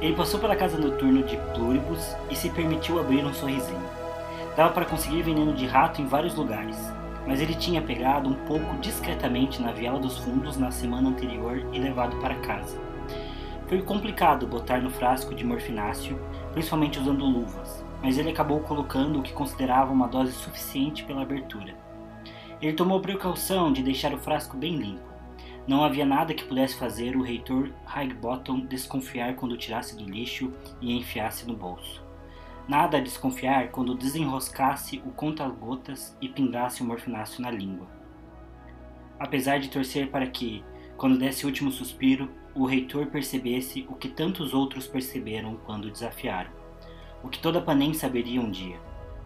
Ele passou pela casa noturna de Pluribus e se permitiu abrir um sorrisinho. Dava para conseguir veneno de rato em vários lugares, mas ele tinha pegado um pouco discretamente na viela dos fundos na semana anterior e levado para casa. Foi complicado botar no frasco de morfináceo, principalmente usando luvas, mas ele acabou colocando o que considerava uma dose suficiente pela abertura. Ele tomou precaução de deixar o frasco bem limpo. Não havia nada que pudesse fazer o reitor Highbottom desconfiar quando tirasse do lixo e enfiasse no bolso. Nada a desconfiar quando desenroscasse o conta-gotas e pingasse o morfináceo na língua. Apesar de torcer para que, quando desse o último suspiro, o reitor percebesse o que tantos outros perceberam quando desafiaram. O que toda Panem saberia um dia.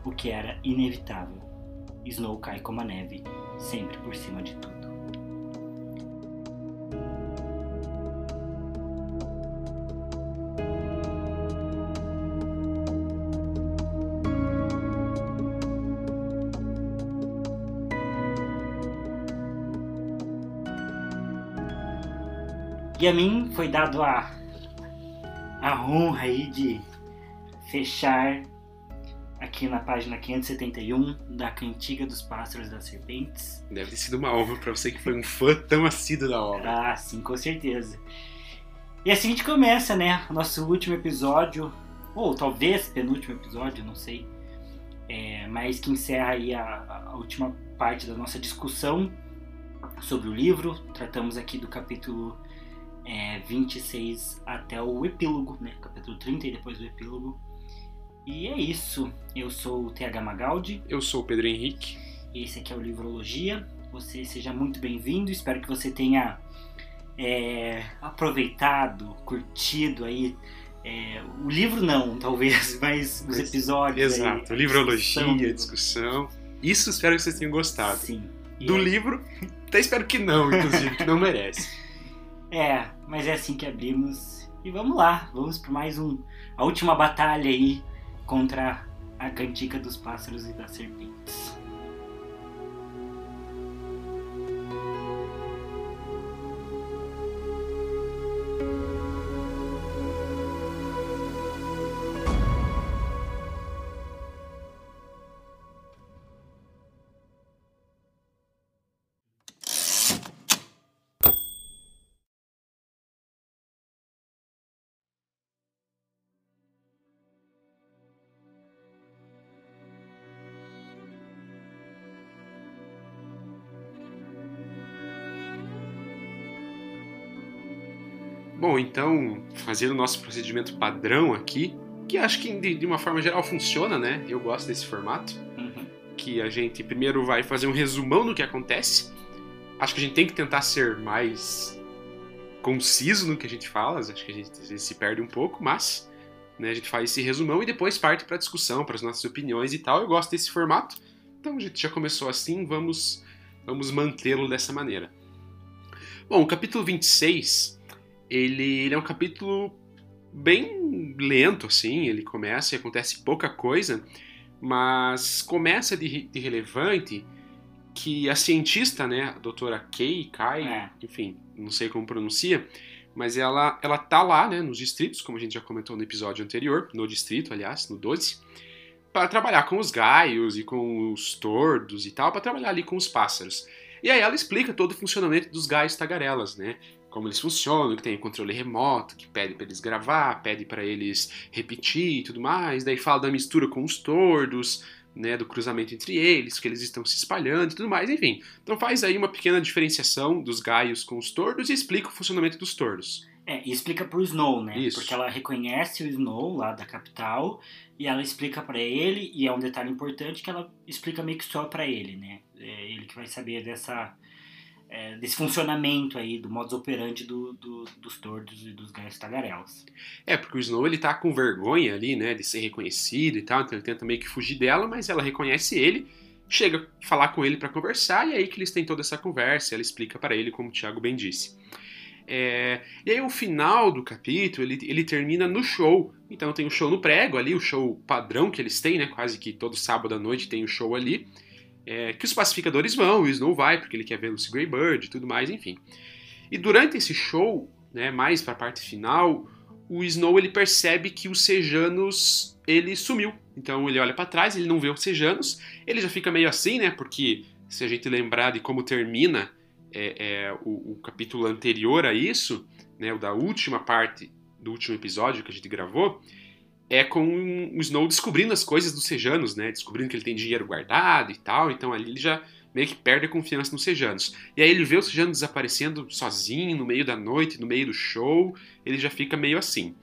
O que era inevitável. Snow cai como a neve, sempre por cima de tudo. E a mim foi dado a, a honra aí de fechar aqui na página 571 da Cantiga dos Pássaros das Serpentes. Deve ter sido uma honra para você que foi um fã tão assíduo da obra. Ah, sim, com certeza. E assim a gente começa, né? Nosso último episódio, ou talvez penúltimo episódio, não sei. É, mas que encerra aí a, a última parte da nossa discussão sobre o livro. Tratamos aqui do capítulo é, 26 até o epílogo, né? Capítulo 30 e depois o epílogo. E é isso. Eu sou o TH Magaldi. Eu sou o Pedro Henrique. Esse aqui é o Livrologia. Você seja muito bem-vindo. Espero que você tenha é, aproveitado, curtido aí. É, o livro não, talvez, mas os episódios. Exato, aí, livrologia, discussão. Isso espero que vocês tenham gostado. Sim. Do livro, até espero que não, inclusive, que não merece. É, mas é assim que abrimos. E vamos lá, vamos para mais um. A última batalha aí contra a cantiga dos pássaros e das serpentes. Bom, então, fazer o nosso procedimento padrão aqui, que acho que de, uma forma geral funciona, né? Eu gosto desse formato. Uhum. Que a gente primeiro vai fazer um resumão do que acontece. Acho que a gente tem que tentar ser mais conciso no que a gente fala, acho que a gente, a gente se perde um pouco, mas né, a gente faz esse resumão e depois parte para discussão, para as nossas opiniões e tal. Eu gosto desse formato, então a gente já começou assim, vamos, vamos mantê-lo dessa maneira. Bom, o capítulo 26 ele, ele é um capítulo bem lento, assim, ele começa e acontece pouca coisa, mas começa de, de relevante que a cientista, né, a doutora Kay, Kai, É. enfim, não sei como pronuncia, mas ela, ela tá lá, né, nos distritos, como a gente já comentou no episódio anterior, no distrito, aliás, no 12, para trabalhar com os gaios e com os tordos e tal, para trabalhar ali com os pássaros. E aí ela explica todo o funcionamento dos gaios tagarelas, né? Como eles funcionam, que tem o controle remoto, que pede para eles gravar, pede para eles repetir e tudo mais. Daí fala da mistura com os tordos, né, do cruzamento entre eles, que eles estão se espalhando e tudo mais, enfim. Então faz aí uma pequena diferenciação dos gaios com os tordos e explica o funcionamento dos tordos. É, e explica pro Snow, né? Isso. Porque ela reconhece o Snow lá da capital e ela explica pra ele, e é um detalhe importante que ela explica meio que só pra ele, né? É ele que vai saber dessa, é, desse funcionamento aí, do modus operandi do, do- dos tordos e dos gaios tagarelas. É, porque o Snow ele tá com vergonha ali, né, de ser reconhecido e tal, então ele tenta meio que fugir dela, mas ela reconhece ele, chega a falar com ele pra conversar, e é aí que eles têm toda essa conversa, ela explica pra ele, como o Thiago bem disse. É, e aí o final do capítulo, ele, ele termina no show, então tem o show no prego ali, o show padrão que eles têm, né, quase que todo sábado à noite tem o show ali, é, que os pacificadores vão, o Snow vai, porque ele quer ver Lucy Greybird e tudo mais, enfim. E durante esse show, né, mais pra parte final, o Snow ele percebe que o Sejanus ele sumiu. Então ele olha para trás, ele não vê o Sejanus, ele já fica meio assim, né? Porque se a gente lembrar de como termina é, é, o, o, capítulo anterior a isso, né, o da última parte do último episódio que a gente gravou, é com o Snow descobrindo as coisas dos Sejanos, né? Descobrindo que ele tem dinheiro guardado e tal. Então ali ele já meio que perde a confiança nos Sejanos. E aí ele vê o Sejano desaparecendo sozinho, no meio da noite, no meio do show, ele já fica meio assim.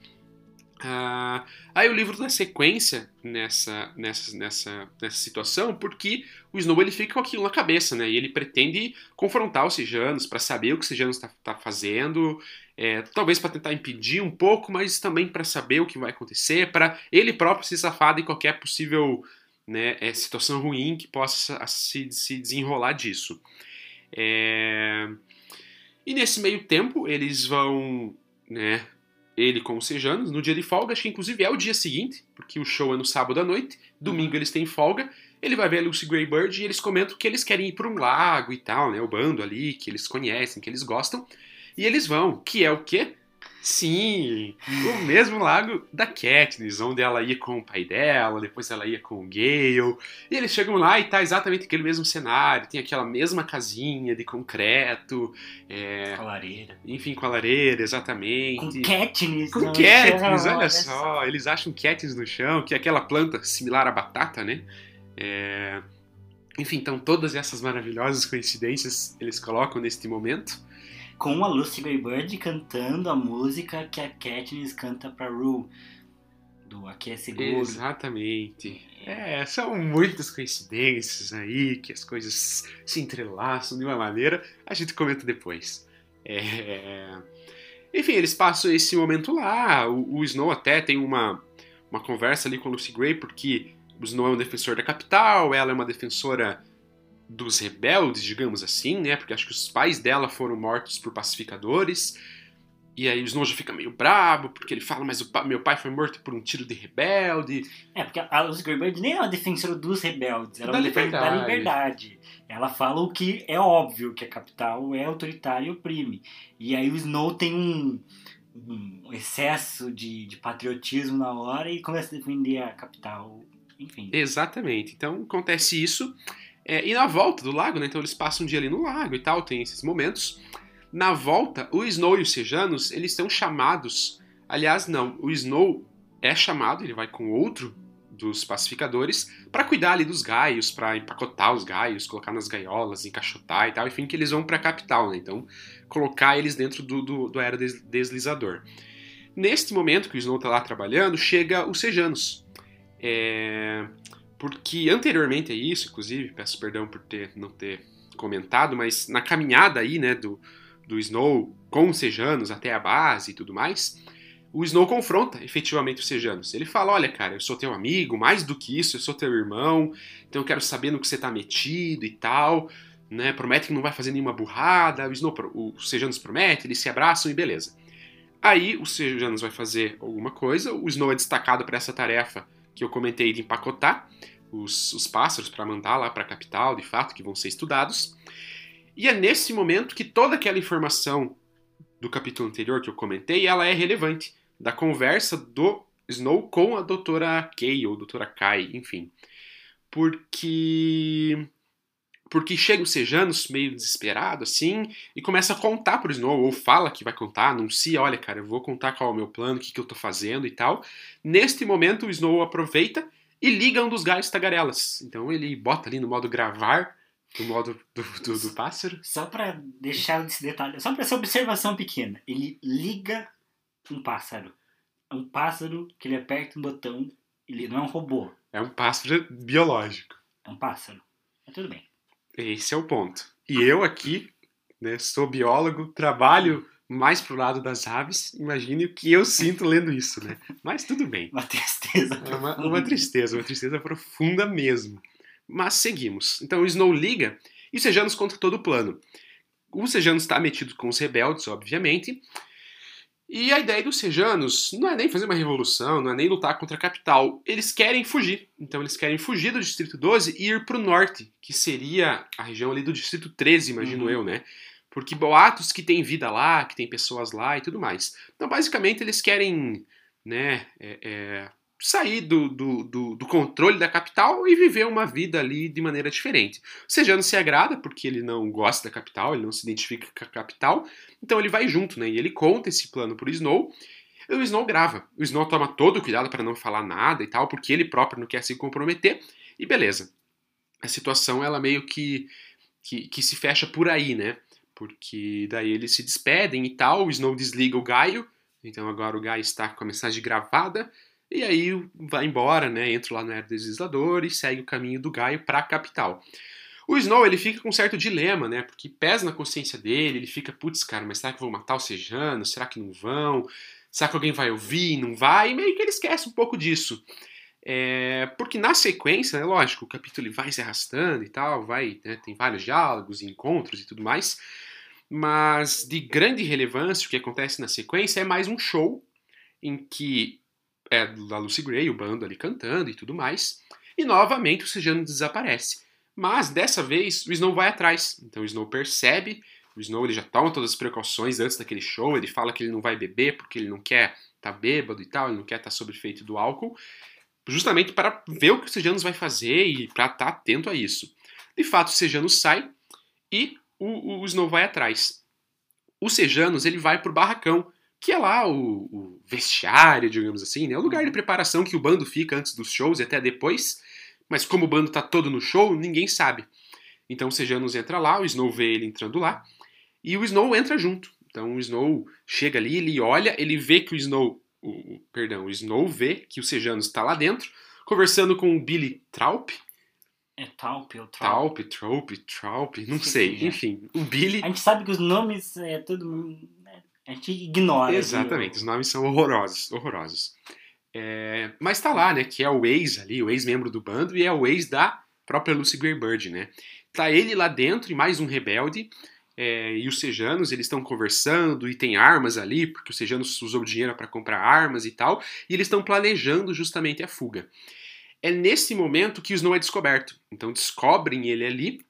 Uh, aí o livro dá sequência nessa, nessa, nessa, nessa situação, porque o Snow ele fica com aquilo na cabeça, né? E ele pretende confrontar os Sejanos para saber o que o Sejanos está tá fazendo, é, talvez para tentar impedir um pouco, mas também para saber o que vai acontecer, para ele próprio se safar de qualquer possível né, é, situação ruim que possa se, se desenrolar disso. É... E nesse meio tempo, eles vão, né, ele com os Sejanos, no dia de folga, acho que inclusive é o dia seguinte, porque o show é no sábado à noite, domingo eles têm folga, ele vai ver a Lucy Greybird e eles comentam que eles querem ir para um lago e tal, né, o bando ali, que eles conhecem, que eles gostam, e eles vão, que é o quê? Sim, o mesmo lago da Katniss, onde ela ia com o pai dela, depois ela ia com o Gale. E eles chegam lá e tá exatamente aquele mesmo cenário, tem aquela mesma casinha de concreto. É... Com a lareira. Enfim, com a lareira, exatamente. Com Katniss. Com Katniss, olha, olha só. só. Eles acham Katniss no chão, que é aquela planta similar à batata, né? É... Enfim, então todas essas maravilhosas coincidências eles colocam neste momento com a Lucy Greybird cantando a música que a Katniss canta pra Rue. Do Aqui é Seguro. Exatamente. É, são muitas coincidências aí, que as coisas se entrelaçam de uma maneira. A gente comenta depois. É... Enfim, eles passam esse momento lá. O, o, Snow até tem uma, uma conversa ali com a Lucy Gray, porque o Snow é um defensor da capital, ela é uma defensora dos rebeldes, digamos assim, né? Porque acho que os pais dela foram mortos por pacificadores. E aí o Snow já fica meio brabo, porque ele fala, mas o meu pai foi morto por um tiro de rebelde. É, porque a Lucy Greybird nem é uma defensora dos rebeldes, ela é uma defensora da liberdade. Ela fala o que é óbvio, que a capital é autoritária e oprime. E aí o Snow tem um, um excesso de, de patriotismo na hora e começa a defender a capital, enfim. Exatamente. Então acontece isso. É, e na volta do lago, né? Então eles passam um dia ali no lago e tal, tem esses momentos. Na volta, o Snow e os Sejanos, eles são chamados. Aliás, não, o Snow é chamado, ele vai com outro dos pacificadores para cuidar ali dos gaios, para empacotar os gaios, colocar nas gaiolas, encaixotar e tal, enfim, que eles vão para a capital, né? Então, colocar eles dentro do, do, do aerodeslizador. Neste momento que o Snow está lá trabalhando, chega os Sejanos. É porque anteriormente a isso, inclusive, peço perdão por ter não ter comentado, mas na caminhada aí, né, do, do Snow com os Sejanos até a base e tudo mais, o Snow confronta efetivamente os Sejanos. Ele fala: Olha, cara, eu sou teu amigo, mais do que isso, eu sou teu irmão, então eu quero saber no que você tá metido e tal. Né, promete que não vai fazer nenhuma burrada. O, Snow, o Sejanos promete, eles se abraçam e beleza. Aí o Sejanos vai fazer alguma coisa, o Snow é destacado para essa tarefa que eu comentei de empacotar os, os pássaros para mandar lá para a capital, de fato, que vão ser estudados. E é nesse momento que toda aquela informação do capítulo anterior que eu comentei, ela é relevante, da conversa do Snow com a doutora Kay, ou doutora Kai, enfim. Porque porque chega o Sejanos meio desesperado assim e começa a contar pro Snow, ou fala que vai contar, anuncia, olha cara, eu vou contar qual é o meu plano, o que, que eu tô fazendo e tal. Neste momento o Snow aproveita e liga um dos galhos tagarelas. Então ele bota ali no modo gravar, no modo do, do, do pássaro. Só para deixar esse detalhe, só para essa observação pequena, ele liga um pássaro. É um pássaro que ele aperta um botão, ele não é um robô. É um pássaro biológico. É um pássaro. Mas tudo bem. Esse é o ponto. E eu aqui, né, sou biólogo, trabalho mais pro lado das aves, imagine o que eu sinto lendo isso, né? Mas tudo bem. Uma tristeza. É uma, uma, tristeza, uma tristeza profunda mesmo. Mas seguimos. Então o Snow liga e o Sejanus conta todo o plano. O Sejanus está metido com os rebeldes, obviamente. E a ideia dos Sejanos não é nem fazer uma revolução, não é nem lutar contra a capital. Eles querem fugir. Então eles querem fugir do Distrito 12 e ir para o norte, que seria a região ali do Distrito 13, imagino uhum. eu, né? porque boatos que tem vida lá, que tem pessoas lá e tudo mais. Então, basicamente, eles querem né, é, é, sair do, do, do, do, controle da capital e viver uma vida ali de maneira diferente. O Sejano se agrada porque ele não gosta da capital, ele não se identifica com a capital, então ele vai junto, né? E ele conta esse plano pro Snow. E o Snow grava. O Snow toma todo o cuidado para não falar nada e tal, porque ele próprio não quer se comprometer. E beleza. A situação ela meio que, que, que se fecha por aí, né? Porque daí eles se despedem e tal, o Snow desliga o Gaio, então agora o Gaio está com a mensagem gravada, e aí vai embora, né? Entra lá no Era do Legislador e segue o caminho do Gaio para a capital. O Snow, ele fica com um certo dilema, né? Porque pesa na consciência dele, ele fica, putz, cara, mas será que vão matar o Sejano? Será que não vão? Será que alguém vai ouvir? Não vai? E meio que ele esquece um pouco disso. É, porque na sequência, né, lógico, o capítulo vai se arrastando e tal, vai, né, tem vários diálogos, encontros e tudo mais, mas de grande relevância o que acontece na sequência é mais um show em que é da Lucy Gray, o bando ali cantando e tudo mais. E novamente o Sejano desaparece. Mas dessa vez o Snow vai atrás. Então o Snow percebe, o Snow ele já toma todas as precauções antes daquele show, ele fala que ele não vai beber porque ele não quer estar tá bêbado e tal, ele não quer estar tá sob efeito do álcool, justamente para ver o que o Sejanus vai fazer e para estar tá atento a isso. De fato, o Sejanus sai e o, o Snow vai atrás. O Sejanus ele vai pro barracão que é lá o, o, vestiário, digamos assim, né? O lugar de preparação que o bando fica antes dos shows e até depois. Mas como o bando tá todo no show, ninguém sabe. Então o Sejanus entra lá, o Snow vê ele entrando lá, e o Snow entra junto. Então o Snow chega ali, ele olha, ele vê que o Snow. O, perdão, o Snow vê que o Sejanus está lá dentro, conversando com o Billy Traup. É Taup ou Traup? Taup, Traup, Traup, não sei. Enfim, o Billy. A gente sabe que os nomes é tudo a gente ignora. Exatamente, os nomes são horrorosos, horrorosos. É, mas tá lá, né, que é o ex ali, o ex-membro do bando, e é o ex da própria Lucy Greybird, né. Tá ele lá dentro e mais um rebelde, é, e os Sejanos, eles estão conversando e tem armas ali, porque os Sejanos usou dinheiro para comprar armas e tal, e eles estão planejando justamente a fuga. É nesse momento que o Snow é descoberto. Então descobrem ele ali,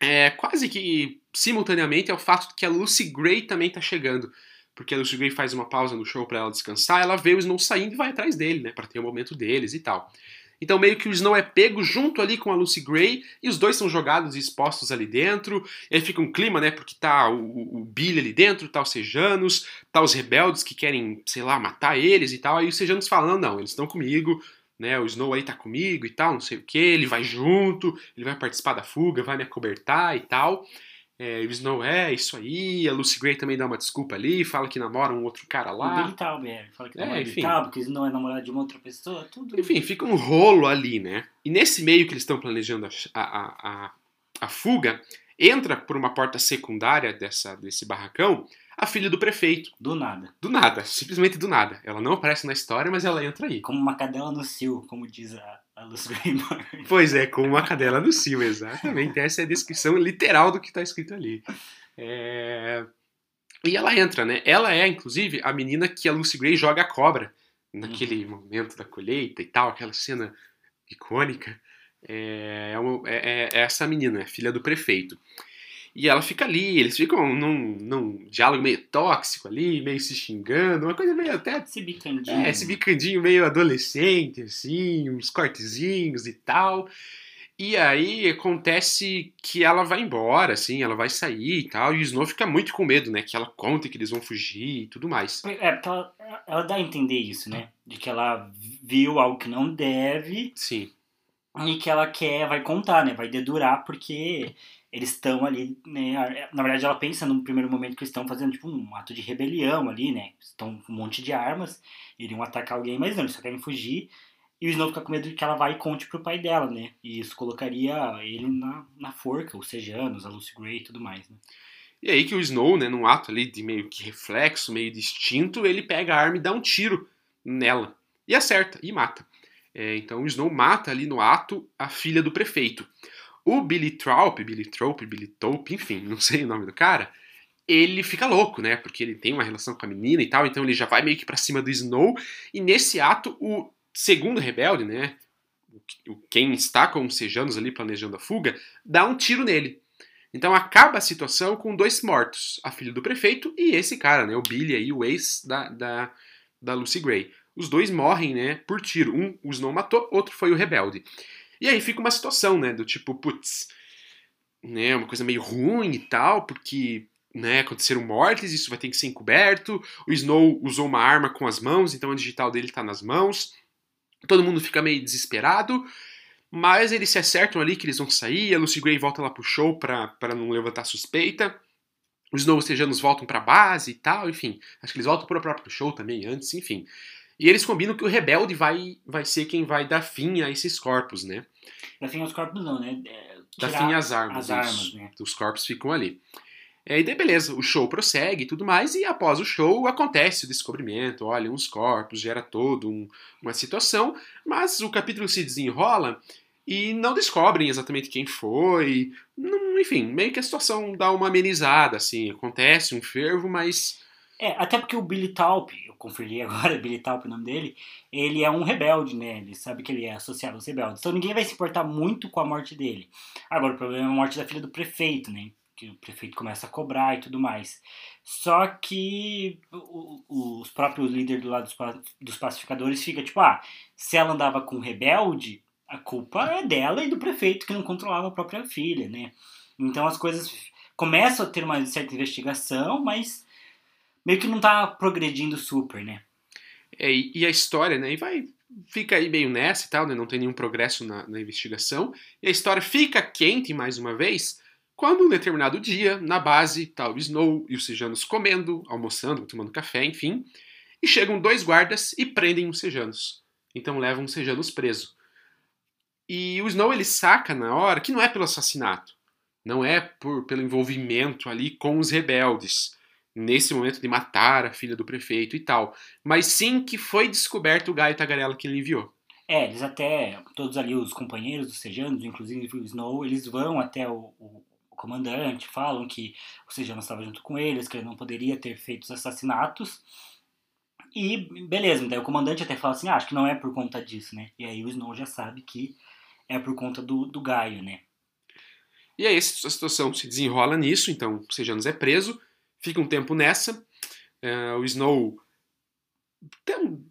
é, quase que simultaneamente ao fato de que a Lucy Gray também está chegando. Porque a Lucy Gray faz uma pausa no show para ela descansar, ela vê o Snow saindo e vai atrás dele, né, para ter o momento deles e tal. Então meio que o Snow é pego junto ali com a Lucy Gray e os dois são jogados e expostos ali dentro. E aí fica um clima, né, porque tá o, o Billy ali dentro, tá os Sejanos, tá os rebeldes que querem, sei lá, matar eles e tal. Aí os Sejanos falam, não, eles estão comigo, né, o Snow aí tá comigo e tal, não sei o que, ele vai junto, ele vai participar da fuga, vai me acobertar e tal. É, o Snow é isso aí, a Lucy Gray também dá uma desculpa ali, fala que namora um outro cara lá. O Billy Taub, é, fala que namora é, enfim. Taub, que Snow é namorado de uma outra pessoa, tudo. Enfim, fica um rolo ali, né? E nesse meio que eles estão planejando a, a, a, a fuga, entra por uma porta secundária dessa, desse barracão a filha do prefeito. Do nada. Do nada, simplesmente do nada. Ela não aparece na história, mas ela entra aí. Como uma cadela no cio, como diz a, a Lucy Raymond. Pois é, como uma cadela no cio, exatamente. Essa é a descrição literal do que está escrito ali. É... E ela entra, né? Ela é, inclusive, a menina que a Lucy Gray joga a cobra naquele uhum. momento da colheita e tal, aquela cena icônica. É, é, é, é essa menina, é filha do prefeito. E ela fica ali, eles ficam num, num diálogo meio tóxico ali, meio se xingando, uma coisa meio até. Esse bicandinho. É, esse bicandinho meio adolescente, assim, uns cortezinhos e tal. E aí acontece que ela vai embora, assim, ela vai sair e tal, e o Snow fica muito com medo, né? Que ela conta que eles vão fugir e tudo mais. É, porque ela, ela dá a entender isso, né? De que ela viu algo que não deve. Sim. E que ela quer, vai contar, né? Vai dedurar, porque eles estão ali, né? Na verdade, ela pensa no primeiro momento que estão fazendo tipo um ato de rebelião ali, né? Estão com um monte de armas, iriam atacar alguém, mas não, eles só querem fugir. E o Snow fica com medo de que ela vai e conte pro pai dela, né? E isso colocaria ele na, na forca, os Sejanos, a Lucy Gray e tudo mais, né? E aí que o Snow, né, num ato ali de meio que reflexo, meio distinto, ele pega a arma e dá um tiro nela. E acerta, e mata. É, então o Snow mata ali no ato a filha do prefeito. O Billy Traup, Billy Trope, Billy Tope, enfim, não sei o nome do cara, ele fica louco, né? Porque ele tem uma relação com a menina e tal, então ele já vai meio que pra cima do Snow. E nesse ato, o segundo rebelde, né? Quem está com os Sejanos ali planejando a fuga, dá um tiro nele. Então acaba a situação com dois mortos, a filha do prefeito e esse cara, né, o Billy aí, o ex da, da, da Lucy Gray. Os dois morrem, né, por tiro. Um os não matou, outro foi o rebelde. E aí fica uma situação, né, do tipo, putz, né, uma coisa meio ruim e tal, porque né, aconteceram mortes, isso vai ter que ser encoberto. O Snow usou uma arma com as mãos, então a digital dele está nas mãos. Todo mundo fica meio desesperado. Mas eles se acertam ali que eles vão sair, a Lucy Gray volta lá pro show pra, não levantar suspeita. Os novos sejanos voltam pra base e tal, enfim. Acho que eles voltam pro próprio show também antes, enfim. E eles combinam que o rebelde vai, vai ser quem vai dar fim a esses corpos, né? Dar fim aos corpos não, né? É, dar fim às armas. As armas, né? Os corpos ficam ali. É, e daí beleza, o show prossegue e tudo mais, e após o show acontece o descobrimento, olha, uns corpos, gera todo um, uma situação, mas o capítulo se desenrola e não descobrem exatamente quem foi. Não, enfim, meio que a situação dá uma amenizada, assim, acontece um fervo, mas. É, até porque o Billy Talp, eu conferi agora, Billy Talp é o nome dele, ele é um rebelde, né? Ele sabe que ele é associado aos rebeldes. Então ninguém vai se importar muito com a morte dele. Agora, o problema é a morte da filha do prefeito, né? Que o prefeito começa a cobrar e tudo mais. Só que os próprios líderes do lado dos pacificadores fica tipo, ah, se ela andava com um rebelde, a culpa é dela e do prefeito que não controlava a própria filha, né? Então as coisas começam a ter uma certa investigação, mas meio que não tá progredindo super, né? É, e a história, né? E vai fica aí meio nessa e tal, né? Não tem nenhum progresso na, na investigação. E a história fica quente mais uma vez quando um determinado dia, na base, tá o Snow e os Sejanos comendo, almoçando, tomando café, enfim, e chegam dois guardas e prendem os Sejanos. Então levam os Sejanos preso. E o Snow ele saca na hora que não é pelo assassinato, não é por, pelo envolvimento ali com os rebeldes, nesse momento de matar a filha do prefeito e tal, mas sim que foi descoberto o Gaio Tagarela que ele enviou. É, eles até, todos ali, os companheiros dos Sejanos, inclusive o Snow, eles vão até o, o, o comandante, falam que o Sejanos estava junto com eles, que ele não poderia ter feito os assassinatos. E beleza, daí o comandante até fala assim, ah, acho que não é por conta disso, né? E aí o Snow já sabe que é por conta do, do Gaio, né? E aí a situação se desenrola nisso, então o Sejanus é preso, fica um tempo nessa, uh, o Snow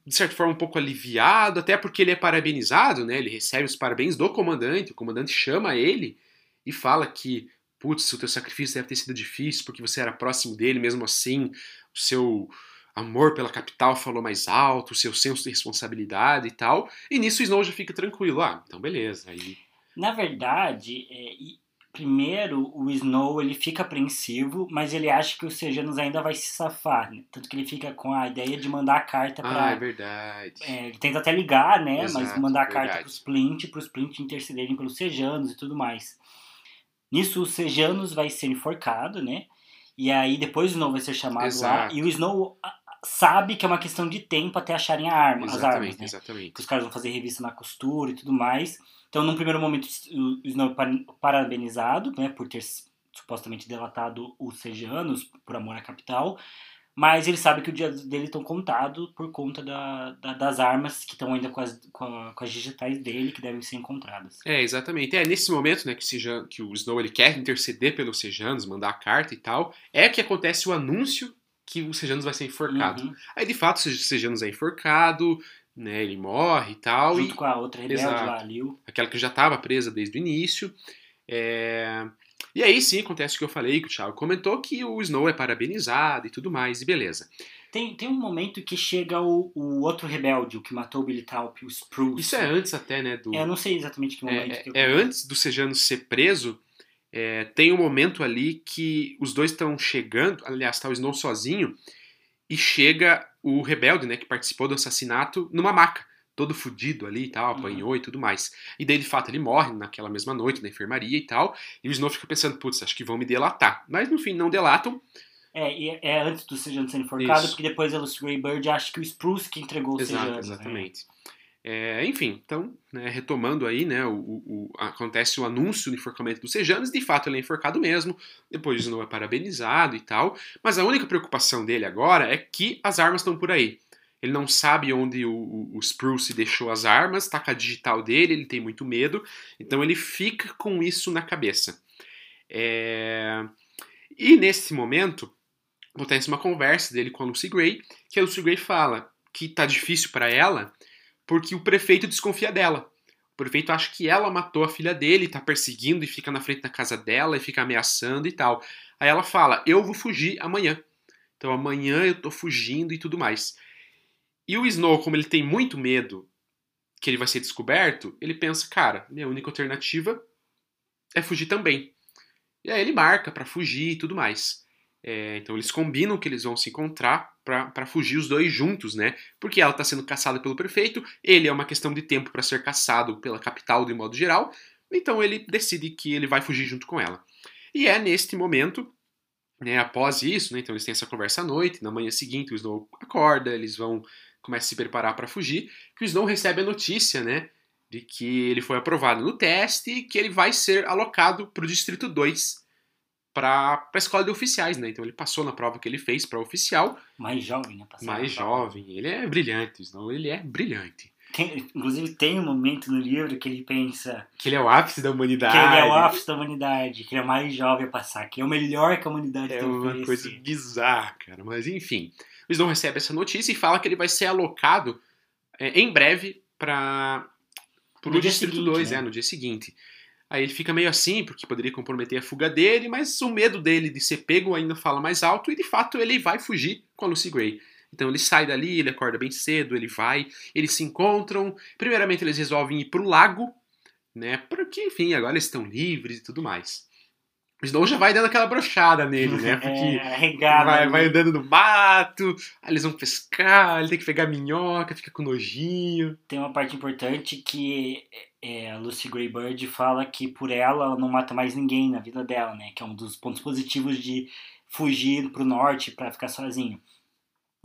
de certa forma um pouco aliviado, até porque ele é parabenizado, né? Ele recebe os parabéns do comandante, o comandante chama ele e fala que, putz, o teu sacrifício deve ter sido difícil porque você era próximo dele, mesmo assim, o seu amor pela capital falou mais alto, o seu senso de responsabilidade e tal. E nisso o Snow já fica tranquilo. Ah, então beleza. Aí... Na verdade, é, primeiro o Snow ele fica apreensivo, mas ele acha que o Sejanus ainda vai se safar. Né? Tanto que ele fica com a ideia de mandar a carta para. Ah, é verdade. É, ele tenta até ligar, né? Exato, mas mandar a verdade. carta pro Splint, pro Splint intercederem pelos Sejanos e tudo mais. Nisso o Sejanus vai ser enforcado, né? E aí depois o Snow vai ser chamado Exato. lá. E o Snow sabe que é uma questão de tempo até acharem a arma, as Exatamente, armas, né? exatamente. Que os caras vão fazer revista na costura e tudo mais. Então, num primeiro momento, o Snow é par- parabenizado, né, por ter supostamente delatado os Sejanos por amor à capital. Mas ele sabe que o dia dele estão contado por conta da, da- das armas que estão ainda com as, com, a- com as digitais dele, que devem ser encontradas. É, exatamente. É nesse momento, né, que Sejan, que o Snow ele quer interceder pelos Sejanos, mandar a carta e tal, é que acontece o anúncio que o Sejanos vai ser enforcado. Uhum. Aí, de fato, o Sejanos é enforcado, né, ele morre e tal, Junto e com a outra rebelde Exato. lá, a Liu. aquela que já estava presa desde o início. É, E aí sim acontece o que eu falei, que o Thiago comentou, que o Snow é parabenizado e tudo mais, e beleza. Tem, tem um momento que chega o, o outro rebelde, o que matou o Billy Talp, o Spruce. Isso é antes até, né, do... É, eu não sei exatamente que momento É, que é, é antes do Sejano ser preso, é, tem um momento ali que os dois estão chegando, aliás, tá o Snow sozinho, e chega o rebelde, né, que participou do assassinato, numa maca, todo fudido ali e tal, apanhou e tudo mais. E daí, de fato, ele morre naquela mesma noite, na enfermaria e tal, e o Snow fica pensando, putz, acho que vão me delatar. Mas, no fim, não delatam, É, e é, é antes do Sejano ser enforcado, Isso. porque depois a Lucy Greybird acha que o Spruce que entregou o Exato, Sejano. né? É, enfim, então, né, retomando aí, né, o, o- acontece o anúncio do enforcamento do Sejanos, de fato ele é enforcado mesmo, depois o Snow é parabenizado e tal, mas a única preocupação dele agora é que as armas estão por aí. Ele não sabe onde o, o, o Spruce deixou as armas, tá com a digital dele, ele tem muito medo, então ele fica com isso na cabeça. É... E nesse momento, acontece uma conversa dele com a Lucy Gray, que a Lucy Gray fala que tá difícil para ela porque o prefeito desconfia dela. O prefeito acha que ela matou a filha dele, tá perseguindo e fica na frente da casa dela e fica ameaçando e tal. Aí ela fala: Eu vou fugir amanhã. Então amanhã eu tô fugindo e tudo mais. E o Snow, como ele tem muito medo que ele vai ser descoberto, ele pensa: Cara, minha única alternativa é fugir também. E aí ele marca para fugir e tudo mais. É, então eles combinam que eles vão se encontrar para fugir os dois juntos, né? Porque ela está sendo caçada pelo prefeito, ele é uma questão de tempo para ser caçado pela capital de modo geral, então ele decide que ele vai fugir junto com ela. E é neste momento, né, após isso, né, então eles têm essa conversa à noite, na manhã seguinte o Snow acorda, eles vão começar a se preparar para fugir, que o Snow recebe a notícia, né, de que ele foi aprovado no teste e que ele vai ser alocado para o Distrito 2, para a escola de oficiais, né? Então ele passou na prova que ele fez para oficial. Mais jovem, né? mais jovem. Ele é brilhante, não? Ele é brilhante. Tem, inclusive tem um momento no livro que ele pensa que ele é o ápice da humanidade. Que ele é o ápice da humanidade, que ele é o mais jovem a passar, que é o melhor que a humanidade é tem uma coisa bizarra, cara. Mas enfim, o Snow recebe essa notícia e fala que ele vai ser alocado é, em breve para o Distrito 2, né? é, no dia seguinte. Aí ele fica meio assim, porque poderia comprometer a fuga dele, mas o medo dele de ser pego ainda fala mais alto e de fato ele vai fugir com a Lucy Gray. Então ele sai dali, ele acorda bem cedo, ele vai, eles se encontram. Primeiramente eles resolvem ir pro lago, né? Porque, enfim, agora eles estão livres e tudo mais. O Snow já vai dando aquela brochada nele, né? Porque é, vai, vai, andando no mato, aí eles vão pescar, ele tem que pegar minhoca, fica com nojinho. Tem uma parte importante que é, a Lucy Greybird fala que por ela ela não mata mais ninguém na vida dela, né? Que é um dos pontos positivos de fugir pro norte para ficar sozinho.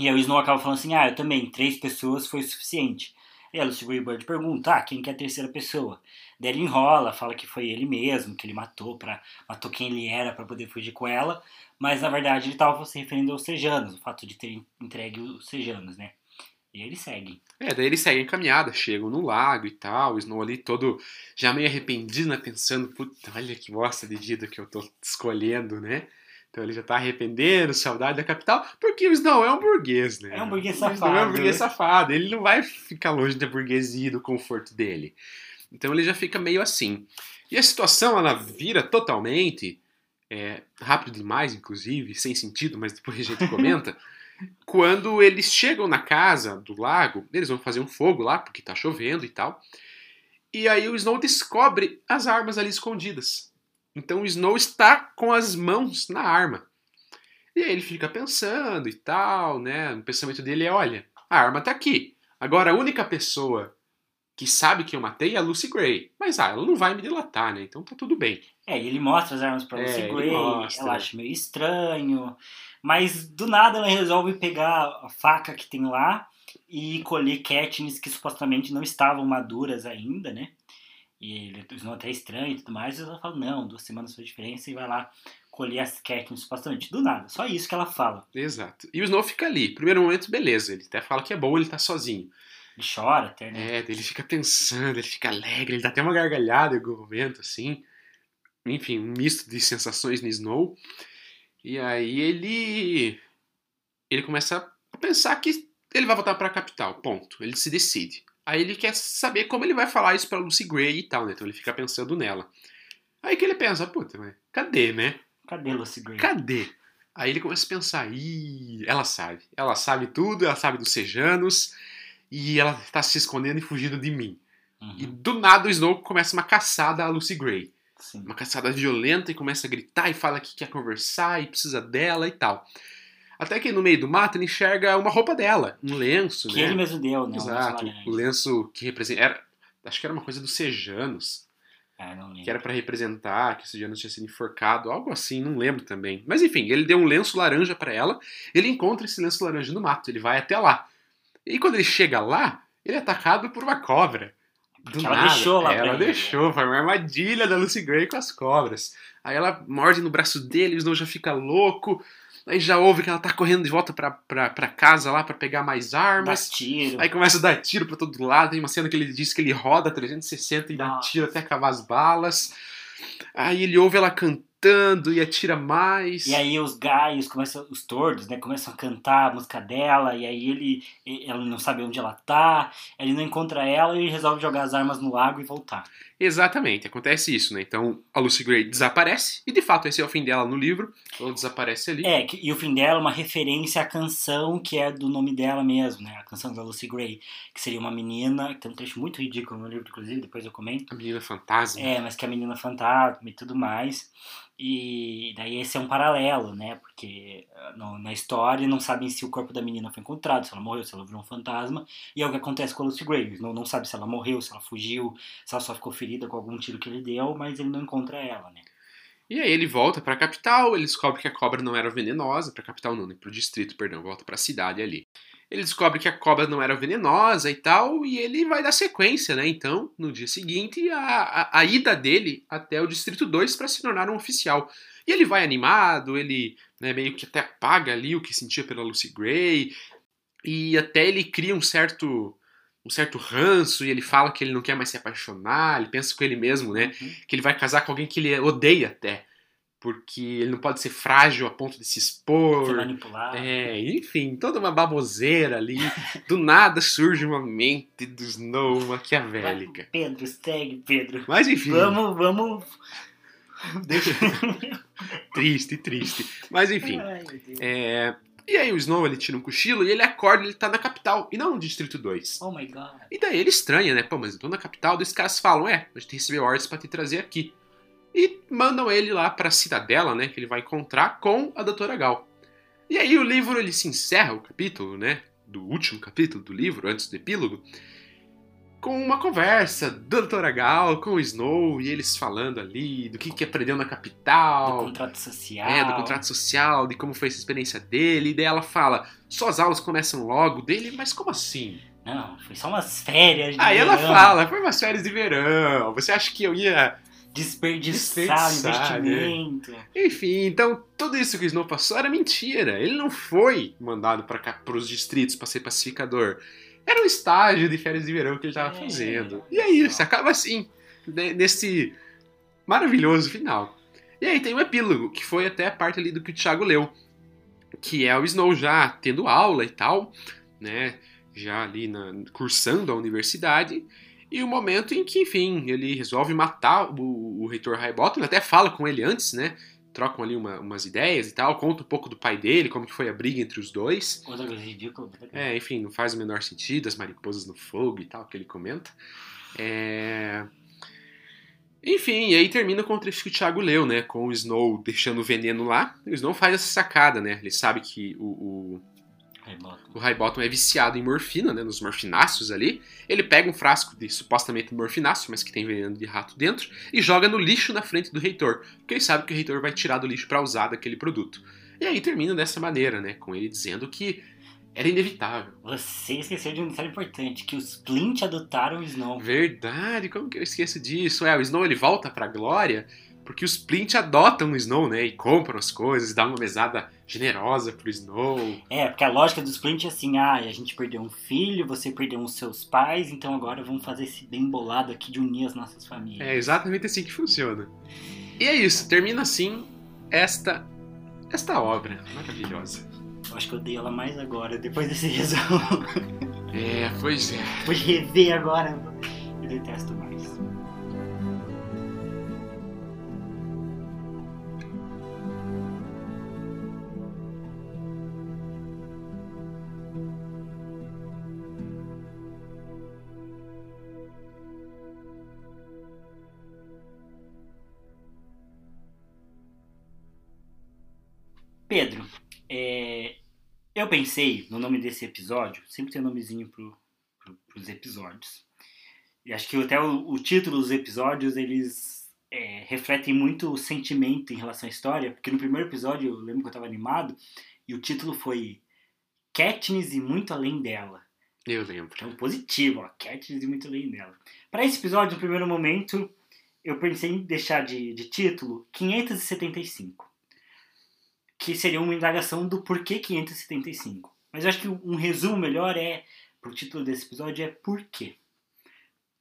E aí o Snow acaba falando assim, ah, eu também, três pessoas foi suficiente. E a Lucy Greybird pergunta, ah, quem que é a terceira pessoa? Daí ele enrola, fala que foi ele mesmo, que ele matou, pra, matou quem ele era para poder fugir com ela, mas na verdade ele estava se referindo aos Sejanos, o fato de ter entregue os Sejanos, né? E eles seguem. É, daí eles seguem a caminhada, chegam no lago e tal, o Snow ali todo já meio arrependido, né, pensando, puta, olha que bosta de vida que eu tô escolhendo, né? Então ele já tá arrependendo, saudade da capital, porque o Snow é um burguês, né? É um burguês safado. O é um burguês safado, ele não vai ficar longe da burguesia e do conforto dele. Então ele já fica meio assim. E a situação ela vira totalmente é, rápido demais, inclusive, sem sentido, mas depois a gente comenta. quando eles chegam na casa do lago, eles vão fazer um fogo lá, porque tá chovendo e tal. E aí o Snow descobre as armas ali escondidas. Então o Snow está com as mãos na arma. E aí ele fica pensando e tal, né? O pensamento dele é: olha, a arma tá aqui. Agora a única pessoa que sabe que eu matei é a Lucy Gray. Mas ah, ela não vai me delatar, né? Então tá tudo bem. É, e ele mostra as armas pra é, Lucy Gray, ela acha meio estranho. Mas do nada ela resolve pegar a faca que tem lá e colher Katniss que supostamente não estavam maduras ainda, né? E ele não até estranho e tudo mais. E ela fala, não, duas semanas foi diferença e vai lá colher as Katniss supostamente. Do nada, só isso que ela fala. Exato. E o Snow fica ali. Primeiro momento, beleza. Ele até fala que é bom ele tá sozinho. Ele chora até, né? É, ele fica pensando, ele fica alegre, ele dá até uma gargalhada em algum momento, assim. Enfim, um misto de sensações no Snow. E aí ele. Ele começa a pensar que ele vai voltar para a capital, ponto. Ele se decide. Aí ele quer saber como ele vai falar isso pra Lucy Gray e tal, né? Então ele fica pensando nela. Aí que ele pensa, puta, mas cadê, né? Cadê Lucy Gray? Cadê? Aí ele começa a pensar, ih, ela sabe. Ela sabe tudo, ela sabe dos Sejanos e ela tá se escondendo e fugindo de mim. Uhum. E do nada o Snow começa uma caçada a Lucy Gray. Sim. Uma caçada violenta e começa a gritar e fala que quer conversar e precisa dela e tal. Até que no meio do mato ele enxerga uma roupa dela, um lenço, que né? ele mesmo deu, né? Exato, o lenço que representa... Era, acho que era uma coisa dos Sejanos. Ah, não lembro. Que era para representar que o Sejanos tinha sido enforcado, algo assim, não lembro também. Mas enfim, ele deu um lenço laranja para ela, ele encontra esse lenço laranja no mato, ele vai até lá. E quando ele chega lá, ele é atacado por uma cobra. Do ela nada. deixou lá Ela ele. deixou, foi uma armadilha da Lucy Gray com as cobras. Aí ela morde no braço dele, o Snow já fica louco. Aí já ouve que ela tá correndo de volta pra, pra, pra casa lá para pegar mais armas. Dá tiro. Aí começa a dar tiro pra todo lado. Tem uma cena que ele diz que ele roda 360 e Nossa. dá tiro até acabar as balas. Aí ele ouve ela cantando gritando e atira mais. E aí os gaios começam, os tordos, né, começam a cantar a música dela, e aí ele, ela não sabe onde ela tá, ele não encontra ela e resolve jogar as armas no lago e voltar. Exatamente, acontece isso, né? Então a Lucy Gray desaparece, e de fato esse é o fim dela no livro, ela desaparece ali. É, e o fim dela é uma referência à canção que é do nome dela mesmo, né? A canção da Lucy Gray, que seria uma menina, que tem um trecho muito ridículo no livro, inclusive, depois eu comento. A menina fantasma. É, mas que é a menina fantasma e tudo mais. E daí esse é um paralelo, né? Porque ah, no, na história não sabem se o corpo da menina foi encontrado, se ela morreu, se ela virou um fantasma. E é o que acontece com a Lucy Gray. Não, não sabe se ela morreu, se ela fugiu, se ela só ficou ferida com algum tiro que ele deu, mas ele não encontra ela, né? E aí ele volta para a capital, ele descobre que a cobra não era venenosa, para a capital não, né? Pro distrito, perdão, volta para a cidade ali. Ele descobre que a cobra não era venenosa e tal, e ele vai dar sequência, né? Então, no dia seguinte, a, a, a ida dele até o Distrito 2 para se tornar um oficial. E ele vai animado, ele né, meio que até apaga ali o que sentia pela Lucy Gray, e até ele cria um certo um certo ranço e ele fala que ele não quer mais se apaixonar, ele pensa com ele mesmo, né? Uhum. Que ele vai casar com alguém que ele odeia até porque ele não pode ser frágil a ponto de se expor. Ser manipulado. É, enfim, toda uma baboseira ali. Do nada surge uma mente do Snow maquiavélica. Pedro, segue, Pedro. Mas enfim. Vamos, vamos. Deixa... triste, triste. Mas enfim. Ai, é... E aí o Snow ele tira um cochilo e ele acorda, ele tá na capital e não no Distrito 2. Oh my god. E daí ele estranha, né? Pô, mas eu tô na capital, daí os caras falam, é, a gente recebeu ordens pra te trazer aqui e mandam ele lá para a cidadela, né, que ele vai encontrar com a Doutora Gal. E aí o livro ele se encerra o capítulo, né, do último capítulo do livro, antes do epílogo, com uma conversa da Doutora Gal com o Snow e eles falando ali do que, que aprendeu na capital. Do contrato social. É, do contrato social, de como foi essa experiência dele. E daí ela fala: suas aulas começam logo dele, mas como assim? Não, foi só umas férias de Aí verão. ela fala: foi umas férias de verão. Você acha que eu ia desperdiçar, desperdiçar investimento. Né? Enfim, então tudo isso que o Snow passou era mentira. Ele não foi mandado para os distritos para ser pacificador. Era um estágio de férias de verão que ele estava é, fazendo. E é isso, acaba assim, nesse maravilhoso final. E aí tem o um epílogo, que foi até a parte ali do que o Thiago leu, que é o Snow já tendo aula e tal, né? Já ali na, cursando a universidade, e o momento em que, enfim, ele resolve matar o, o reitor Highbottom, ele até fala com ele antes, né? Trocam ali uma, umas ideias e tal, conta um pouco do pai dele, como que foi a briga entre os dois. Outra coisa ridícula. É, enfim, não faz o menor sentido, as mariposas no fogo e tal, que ele comenta. É... Enfim, e aí termina com o trecho que o Thiago leu, né? Com o Snow deixando o veneno lá. O Snow faz essa sacada, né? Ele sabe que o, o o Highbottom é viciado em morfina, né, nos morfináceos ali. Ele pega um frasco de supostamente morfináceo, mas que tem veneno de rato dentro, e joga no lixo na frente do reitor, porque ele sabe que o reitor vai tirar do lixo para usar daquele produto. E aí termina dessa maneira, né, com ele dizendo que era inevitável. Você esqueceu de um detalhe importante, que os Plint adotaram o Snow. Verdade, como que eu esqueço disso? É, o Snow ele volta pra glória porque os Plint adotam o Snow, né? E compram as coisas, dão uma mesada generosa pro Snow. É, porque a lógica dos Plint é assim, ah, a gente perdeu um filho, você perdeu os seus pais, então agora vamos fazer esse bem bolado aqui de unir as nossas famílias. É exatamente assim que funciona. E é isso, termina assim esta esta obra maravilhosa. Eu acho que eu dei ela mais agora, depois desse resumo. É, pois é. Vou rever agora. Eu detesto mais. Eu pensei no nome desse episódio, sempre tem um nomezinho pro, pro, pros episódios. E acho que até o, o título dos episódios, eles é, refletem muito o sentimento em relação à história, porque no primeiro episódio eu lembro que eu estava animado, e o título foi Katniss e Muito Além Dela. Eu lembro. Então, positivo, ó, Katniss e Muito Além Dela. Para esse episódio, no primeiro momento, eu pensei em deixar de, de título 575 que seria uma indagação do porquê 575. Mas eu acho que um resumo melhor é, pro título desse episódio, é por quê.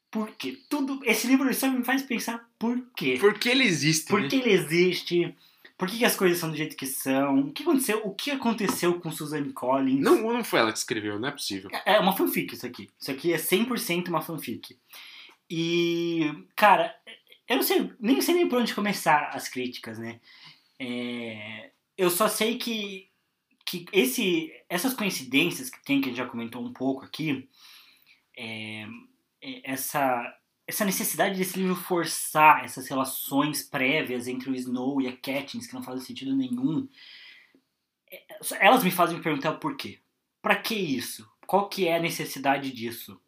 por quê? Tudo, esse livro só me faz pensar por quê. Por que ele existe? Por né? que ele existe? Por que, que as coisas são do jeito que são? O que aconteceu? O que aconteceu com Suzanne Collins? Não, não foi ela que escreveu, não é possível. É uma fanfic isso aqui. Isso aqui é 100% uma fanfic. E, cara, eu não sei, nem sei nem por onde começar as críticas, né? É, eu só sei que, que esse, essas coincidências que tem, que a gente já comentou um pouco aqui, é, é, essa, essa necessidade desse livro forçar essas relações prévias entre o Snow e a Katniss, que não fazem sentido nenhum, é, elas me fazem me perguntar por quê. Pra que isso? Qual que é a necessidade disso?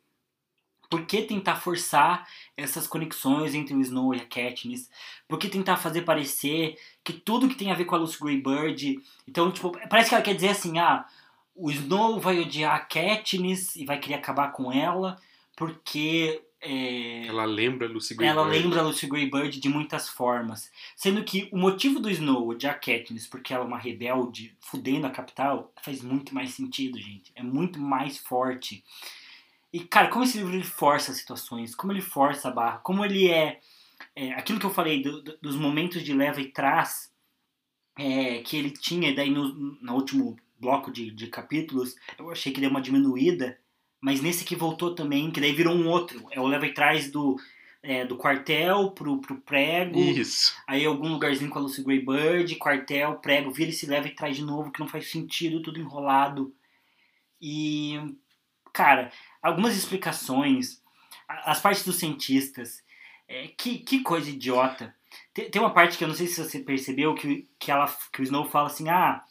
Por que tentar forçar essas conexões entre o Snow e a Katniss? Por que tentar fazer parecer que tudo que tem a ver com a Lucy Greybird... Então, tipo, parece que ela quer dizer assim, ah, o Snow vai odiar a Katniss e vai querer acabar com ela porque... É, Ela lembra Lucy ela Greybird. lembra a Lucy Greybird de muitas formas. Sendo que o motivo do Snow odiar a Katniss porque ela é uma rebelde fudendo a capital faz muito mais sentido, gente. É muito mais forte. E, cara, como esse livro ele força as situações, como ele força a barra, como ele é. é, aquilo que eu falei do- do- dos momentos de leva e trás é, que ele tinha, daí no, no último bloco de, de capítulos, eu achei que deu uma diminuída, mas nesse que voltou também, que daí virou um outro. É o leva e trás do, é, do quartel pro, pro prego. Isso. Aí algum lugarzinho com a Lucy Greybird, quartel, prego, vira e se leva e traz de novo, que não faz sentido, tudo enrolado. E, cara, algumas explicações, as partes dos cientistas, é, que, que coisa idiota. Tem, tem uma parte que eu não sei se você percebeu, que, que, ela, que o Snow fala assim, ah,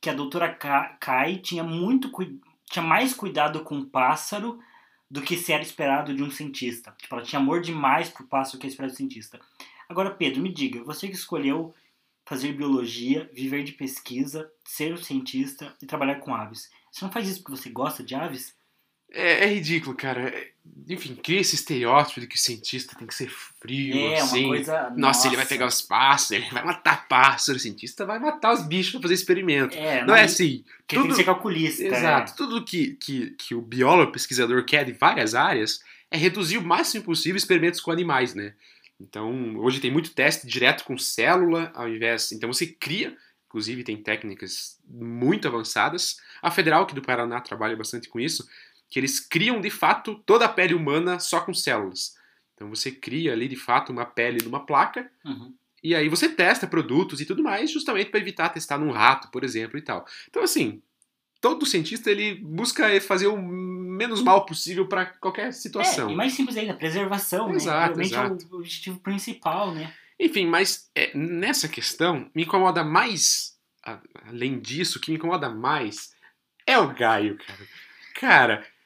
que a doutora Ka- Kai tinha muito tinha mais cuidado com o pássaro do que se era esperado de um cientista. Tipo, ela tinha amor demais pro pássaro que é esperado um cientista. Agora, Pedro, me diga, você que escolheu fazer biologia, viver de pesquisa, ser um cientista e trabalhar com aves. Você não faz isso porque você gosta de aves? É, é ridículo, cara. É- Enfim, cria esse estereótipo de que o cientista tem que ser frio, é, assim. uma coisa. Nossa, ele vai pegar os pássaros, ele vai matar pássaros, o cientista vai matar os bichos pra fazer experimento. É, Não é assim. que ele tem tudo- que ser calculista. Exato. Tudo que, que, que o biólogo pesquisador quer de várias áreas é reduzir o máximo possível experimentos com animais, né? Então, hoje tem muito teste direto com célula, ao invés. Então, você cria, inclusive tem técnicas muito avançadas. A Federal, que do Paraná trabalha bastante com isso, que eles criam de fato toda a pele humana só com células. Então, você cria ali de fato uma pele numa placa É. Uhum. e aí você testa produtos e tudo mais, justamente para evitar testar num rato, por exemplo, e tal. Então, assim, todo cientista ele busca fazer o menos mal possível para qualquer situação. É, e mais simples ainda, preservação, Exato, né? Realmente exato. é o objetivo principal, né? Enfim, mas é, nessa questão, me incomoda mais, além disso, o que me incomoda mais é o Gaio, cara. Cara, é,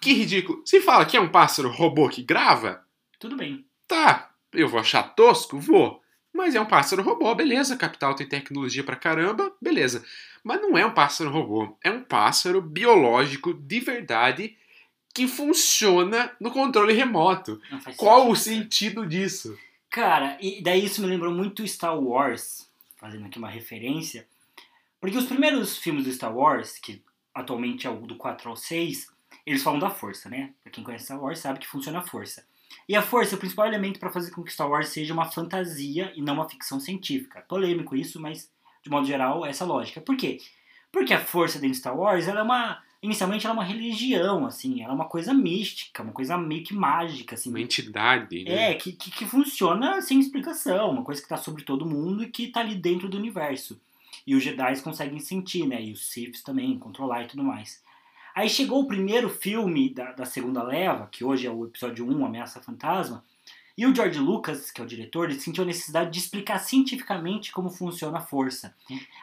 que ridículo. Se fala que é um pássaro robô que grava, Tudo bem. Tá, eu vou achar tosco? Vou. Mas é um pássaro robô, beleza. Capital tem tecnologia pra caramba, beleza. Mas não é um pássaro robô. É um pássaro biológico de verdade que funciona no controle remoto. Qual o sentido. sentido disso? Cara, e daí isso me lembrou muito Star Wars, fazendo aqui uma referência. Porque os primeiros filmes do Star Wars, que atualmente é o do 4 ao 6, eles falam da força, né? Pra quem conhece Star Wars sabe que funciona a força. E a força é o principal elemento para fazer com que Star Wars seja uma fantasia e não uma ficção científica. Polêmico isso, mas de modo geral essa é a lógica. Por quê? Porque a força dentro de Star Wars, ela é uma inicialmente ela é uma religião, assim, ela é uma coisa mística, uma coisa meio que mágica, assim. Uma entidade, né? É, que, que, que funciona sem explicação, uma coisa que tá sobre todo mundo e que tá ali dentro do universo. E os Jedi conseguem sentir, né? E os Siths também, controlar e tudo mais. Aí chegou o primeiro filme da, da segunda leva, que hoje é o episódio 1, Ameaça Fantasma, e o George Lucas, que é o diretor, ele sentiu a necessidade de explicar cientificamente como funciona a força.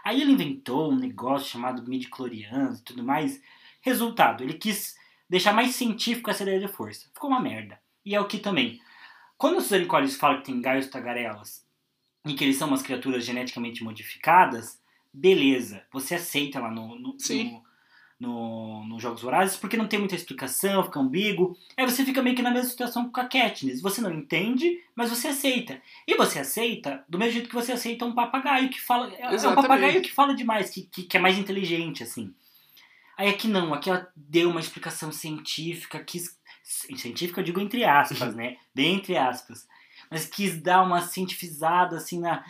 Aí ele inventou um negócio chamado midi-chlorianos e tudo mais. Resultado, ele quis deixar mais científico essa ideia de força. Ficou uma merda. E é o que também. Quando o Suzanne Collins fala que tem gaios tagarelas e que eles são umas criaturas geneticamente modificadas, beleza, você aceita lá no, no, Sim. no, no, no Jogos Vorazes, porque não tem muita explicação, fica ambíguo. Aí você fica meio que na mesma situação com a Katniss. Você não entende, mas você aceita. E você aceita do mesmo jeito que você aceita um papagaio que fala. É é um Exatamente. papagaio que fala demais, que, que, que é mais inteligente, assim. Aí aqui não, aqui ela deu uma explicação científica, quis científica eu digo entre aspas, né? Bem entre aspas. Mas quis dar uma cientificada, assim, na,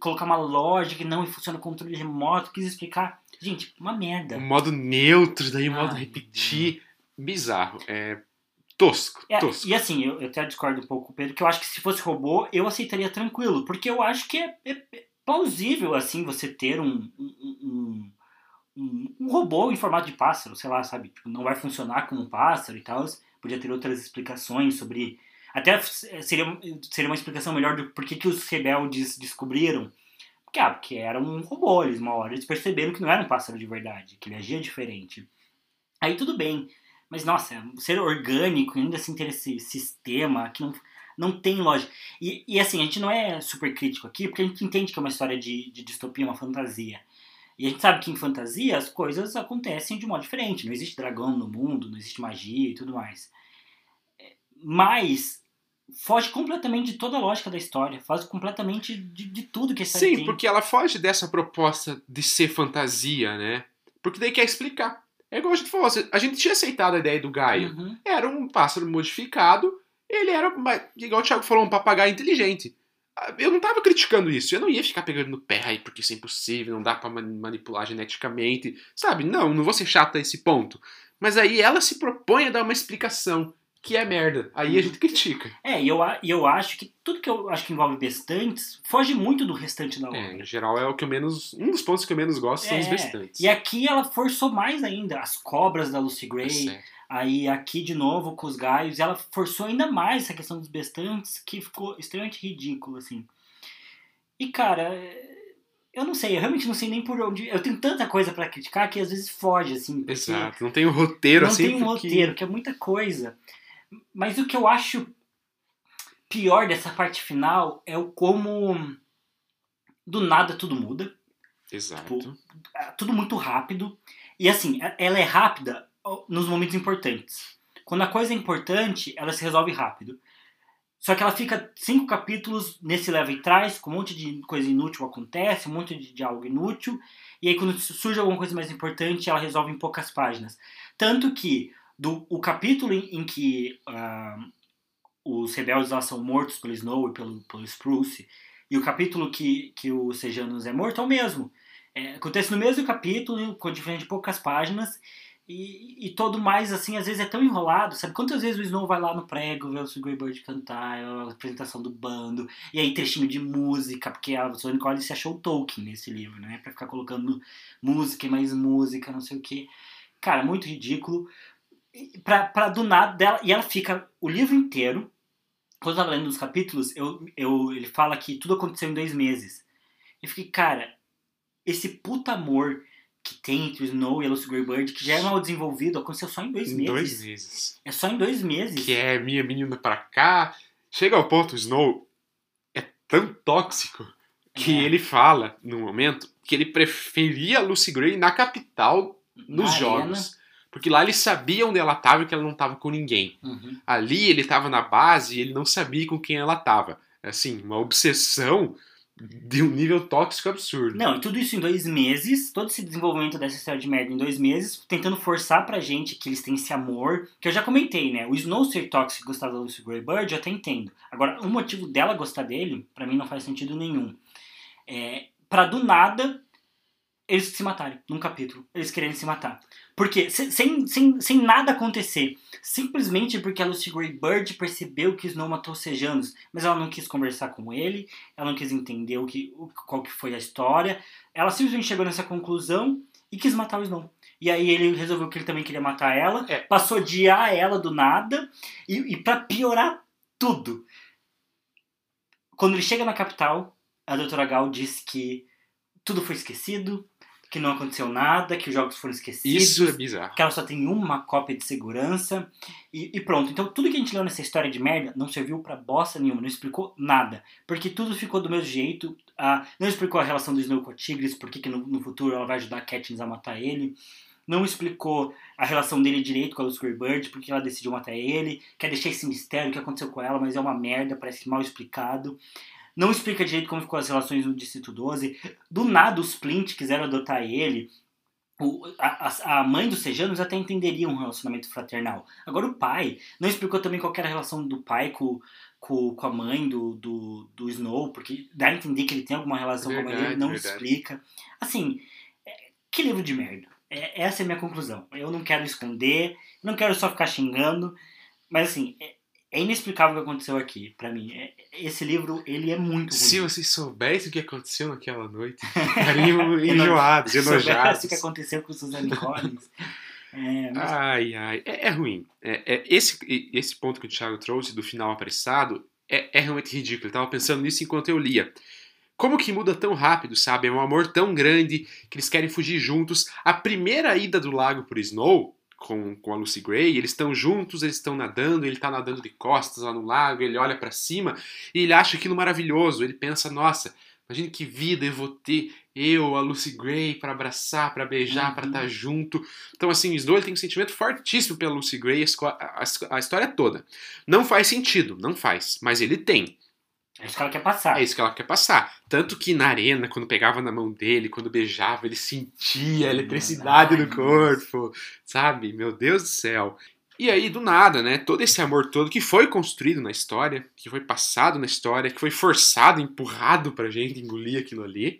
colocar uma lógica que não funciona controle remoto, quis explicar. Gente, uma merda. Um modo neutro, daí um modo Ai, repetir. Bizarro. É tosco, É, tosco. e assim, eu, eu até discordo um pouco, Pedro, que eu acho que se fosse robô, eu aceitaria tranquilo, porque eu acho que é, é- é plausível, assim, você ter um, um, um, um- um robô em formato de pássaro, sei lá, sabe? Tipo, não vai funcionar como um pássaro e tal. Podia ter outras explicações sobre. Até seria, seria uma explicação melhor do porquê que os rebeldes descobriram. Ah, porque era um robô, eles uma hora eles perceberam que não era um pássaro de verdade, que ele agia diferente. Aí tudo bem. Mas, nossa, ser orgânico ainda assim ter esse sistema que não, não tem lógica. E, e assim, a gente não é super crítico aqui, porque a gente entende que é uma história de, de distopia, uma fantasia. E a gente sabe que em fantasia as coisas acontecem de um modo diferente. Não existe dragão no mundo, não existe magia e tudo mais. Mas foge completamente de toda a lógica da história. Foge completamente de, de tudo que a história Sim, tem. porque ela foge dessa proposta de ser fantasia, né? Porque daí quer explicar. É igual a gente falou, a gente tinha aceitado a ideia do Gaia. Uhum. Era um pássaro modificado, ele era, igual o Thiago falou, um papagaio inteligente. Ah, Eu não tava criticando isso, eu não ia ficar pegando no pé aí, porque isso é impossível, não dá pra man- manipular geneticamente, sabe? Não, não vou ser chata a esse ponto. Mas aí ela se propõe a dar uma explicação, que é merda. Aí a gente critica. É, e eu, eu acho que tudo que eu acho que envolve bestantes foge muito do restante da obra. É, em geral é o que eu menos. Um dos pontos que eu menos gosto são os É, bestantes. E aqui ela forçou mais ainda. As cobras da Lucy É Gray, sério. aí aqui de novo com os gaios, e ela forçou ainda mais essa questão dos bestantes, que ficou extremamente ridículo, assim. E cara, é, eu não sei, eu realmente não sei nem por onde. Eu tenho tanta coisa pra criticar que às vezes foge, assim. Exato, não tem um roteiro Não assim. tem um porque- roteiro, que é muita coisa. Mas o que eu acho pior dessa parte final é o como do nada tudo muda. Exato. é tudo muito rápido. E assim, a- ela é rápida nos momentos importantes. Quando a coisa é importante, ela se resolve rápido. Só que ela fica cinco capítulos nesse leva e traz, com um monte de coisa inútil acontece, um monte de diálogo inútil. E aí quando surge alguma coisa mais importante, ela resolve em poucas páginas. Tanto que do, o capítulo em, em que ah, os rebeldes lá são mortos pelo Snow e pelo, pelo Spruce, e o capítulo que, que o Sejanus é morto é o mesmo. É, acontece no mesmo capítulo, com diferente de poucas páginas, e, e todo mais, assim, às vezes é tão enrolado, sabe? Quantas vezes o Snow vai lá no prego ver o Greybird cantar, a apresentação do bando, e aí trechinho de música, porque a Sônia Collins se achou Tolkien nesse livro, né? Pra ficar colocando música e mais música, não sei o que. Cara, muito ridículo. Pra, pra do nada dela, e ela fica o livro inteiro, quando eu tava lendo os capítulos, eu, eu, ele fala que tudo aconteceu em dois meses. Eu fiquei, cara, esse puta amor que tem entre o Snow e a Lucy Greybird, que já é mal desenvolvido, aconteceu só em dois Em meses. dois meses. É só em dois meses. Que é minha menina pra cá. Chega ao ponto, o Snow é tão tóxico que É. ele fala, no momento, que ele preferia a Lucy Gray na capital nos Na jogos. Porque lá ele sabia onde ela tava e que ela não tava com ninguém. Uhum. Ali ele tava na base e ele não sabia com quem ela tava. Assim, uma obsessão de um nível tóxico absurdo. Não, e tudo isso em dois meses, todo esse desenvolvimento dessa história de merda em dois meses, tentando forçar pra gente que eles têm esse amor, que eu já comentei, né? O Snow ser tóxico e gostar da Lucy Greybird, eu até entendo. Agora, o motivo dela gostar dele, pra mim não faz sentido nenhum. É, pra do nada, eles se matarem num capítulo. Eles quererem se matar. Porque, se- sem, sem, sem nada acontecer, simplesmente porque a Lucy Greybird percebeu que o Snow matou os Sejanos, mas ela não quis conversar com ele, ela não quis entender o que, qual que foi a história, ela simplesmente chegou nessa conclusão e quis matar o Snow. E aí ele resolveu que ele também queria matar ela, É. passou a odiar ela do nada, e, e para piorar tudo, quando ele chega na capital, a doutora Gal diz que tudo foi esquecido, que não aconteceu nada, que os jogos foram esquecidos Isso é bizarro. que ela só tem uma cópia de segurança e, e pronto. Então tudo que a gente leu nessa história de merda não serviu pra bosta nenhuma, não explicou nada. Porque tudo ficou do mesmo jeito. ah, não explicou a relação do Snow com a Tigris, por que no, no futuro ela vai ajudar a Katniss a matar ele. Não explicou a relação dele direito com a Lucy Bird, porque ela decidiu matar ele. Quer deixar esse mistério, o que aconteceu com ela, mas é uma merda, parece mal explicado. Não explica direito como ficou as relações no Distrito 12. Do nada os Plint quiseram adotar ele. o, a, a mãe dos Sejanos até entenderia um relacionamento fraternal. Agora o pai, não explicou também qual era a relação do pai com, com, com a mãe do, do, do Snow, porque dá a entender que ele tem alguma relação verdade, com a mãe dele, não verdade. explica. Assim, é, que livro de merda. É, essa é a minha conclusão. Eu não quero esconder, não quero só ficar xingando, mas assim, é, é inexplicável o que aconteceu aqui, para mim. É, esse livro, ele é muito ruim. Se vocês soubessem o que aconteceu naquela noite, ficariam enjoados, enojados. Se o que aconteceu com Suzanne Collins. É, mas... Ai, ai. É, é ruim. É, é, esse, esse ponto que o Thiago trouxe do final apressado é, é realmente ridículo. Eu tava pensando nisso enquanto eu lia. Como que muda tão rápido, sabe? É um amor tão grande que eles querem fugir juntos. A primeira ida do lago por Snow, com, com a Lucy Gray, eles estão juntos, eles estão nadando, ele está nadando de costas lá no lago, ele olha para cima e ele acha aquilo maravilhoso. Ele pensa, nossa, imagine que vida eu vou ter, eu, a Lucy Gray, para abraçar, para beijar, uhum. para estar tá junto. Então, assim, o Snow tem um sentimento fortíssimo pela Lucy Gray, a, a, a história toda. Não faz sentido, não faz, mas ele tem. É isso que ela quer passar. É isso que ela quer passar. Tanto que na arena, quando pegava na mão dele, quando beijava, ele sentia a eletricidade Ai, no corpo, sabe? Meu Deus do céu. E aí, do nada, né? Todo esse amor todo que foi construído na história, que foi passado na história, que foi forçado, empurrado pra gente engolir aquilo ali.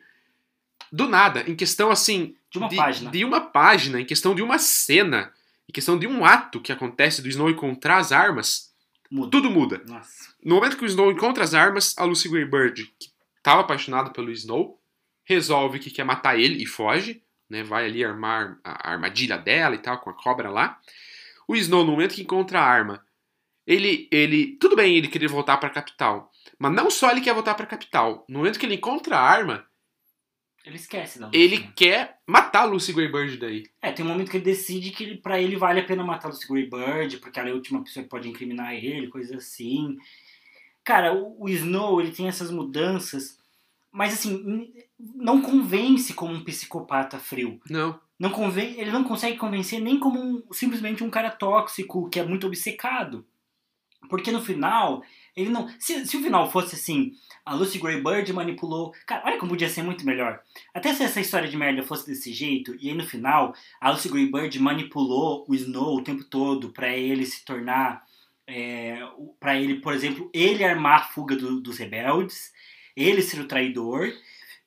Do nada, em questão assim. De uma de, página. De uma página, em questão de uma cena, em questão de um ato que acontece do Snow encontrar as armas, muda. tudo muda. Nossa. No momento que o Snow encontra as armas, a Lucy Greybird, que estava apaixonada pelo Snow, resolve que quer matar ele e foge, né? Vai ali armar a armadilha dela e tal, com a cobra lá. O Snow, no momento que encontra a arma, ele, ele, tudo bem ele querer voltar para a capital, mas não só ele quer voltar para a capital. No momento que ele encontra a arma, ele esquece da Lucy. Ele né? quer matar a Lucy Greybird daí. É, tem um momento que ele decide que ele, pra ele vale a pena matar a Lucy Greybird, porque ela é a última pessoa que pode incriminar ele, coisa assim. Cara, o, o Snow, ele tem essas mudanças, mas assim, não convence como um psicopata frio. Não. Não conven ele não consegue convencer nem como um, simplesmente um cara tóxico que é muito obcecado. Porque no final, ele não. Se, se o final fosse assim, a Lucy Greybird manipulou. Cara, olha como podia ser muito melhor. Até se essa história de merda fosse desse jeito, e aí no final, a Lucy Greybird manipulou o Snow o tempo todo para ele se tornar é, para ele, por exemplo, ele armar a fuga do, dos rebeldes, ele ser o traidor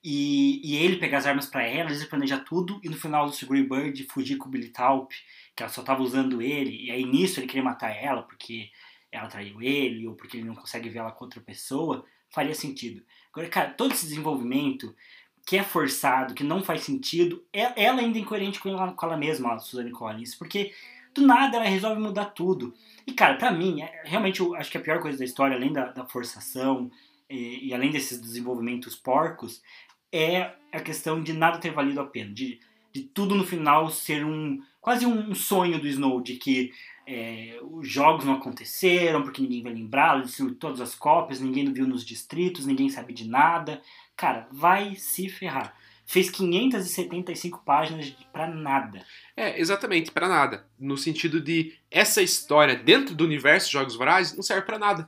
e, e ele pegar as armas para ela, ele planejar tudo e no final do Grey Bird fugir com o Billy Talp, que ela só tava usando ele, e aí nisso ele queria matar ela porque ela traiu ele ou porque ele não consegue ver ela com outra pessoa, faria sentido. Agora, cara, todo esse desenvolvimento que é forçado, que não faz sentido, é, ela ainda é incoerente com ela, com ela mesma, a Suzanne Collins, porque do nada ela resolve mudar tudo. E, cara, pra mim, é, realmente eu acho que a pior coisa da história, além da, da forçação e, e, além desses desenvolvimentos porcos, é a questão de nada ter valido a pena. De, de tudo no final ser um quase um sonho do Snow, de que é, os jogos não aconteceram, porque ninguém vai lembrar, ele destruiu todas as cópias, ninguém viu nos distritos, ninguém sabe de nada. Cara, vai se ferrar fez 575 páginas para nada. É, exatamente, para nada. No sentido de essa história dentro do universo de Jogos Vorazes não serve para nada.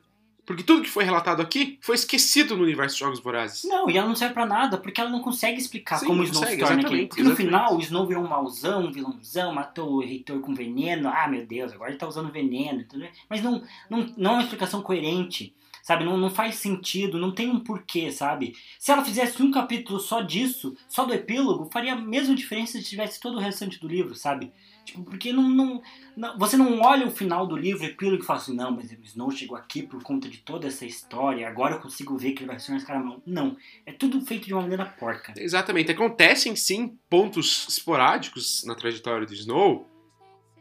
Porque tudo que foi relatado aqui foi esquecido no universo de Jogos Vorazes. Não, e ela não serve pra nada, porque ela não consegue explicar Sim, como o Snow se torna aquele. Porque no final o Snow virou um mauzão, um vilãozão, matou o reitor com veneno. Ah, meu Deus, agora ele tá usando veneno. Mas não, não, não é uma explicação coerente sabe? Não, não faz sentido, não tem um porquê, sabe? Se ela fizesse um capítulo só disso, só do epílogo, faria a mesma diferença se tivesse todo o restante do livro, sabe? Tipo, porque não, não, não, você não olha o final do livro, epílogo, e fala assim, não, mas o Snow chegou aqui por conta de toda essa história, agora eu consigo ver que ele vai ser um caramão. Não, é tudo feito de uma maneira porca. Exatamente, acontecem sim pontos esporádicos na trajetória do Snow,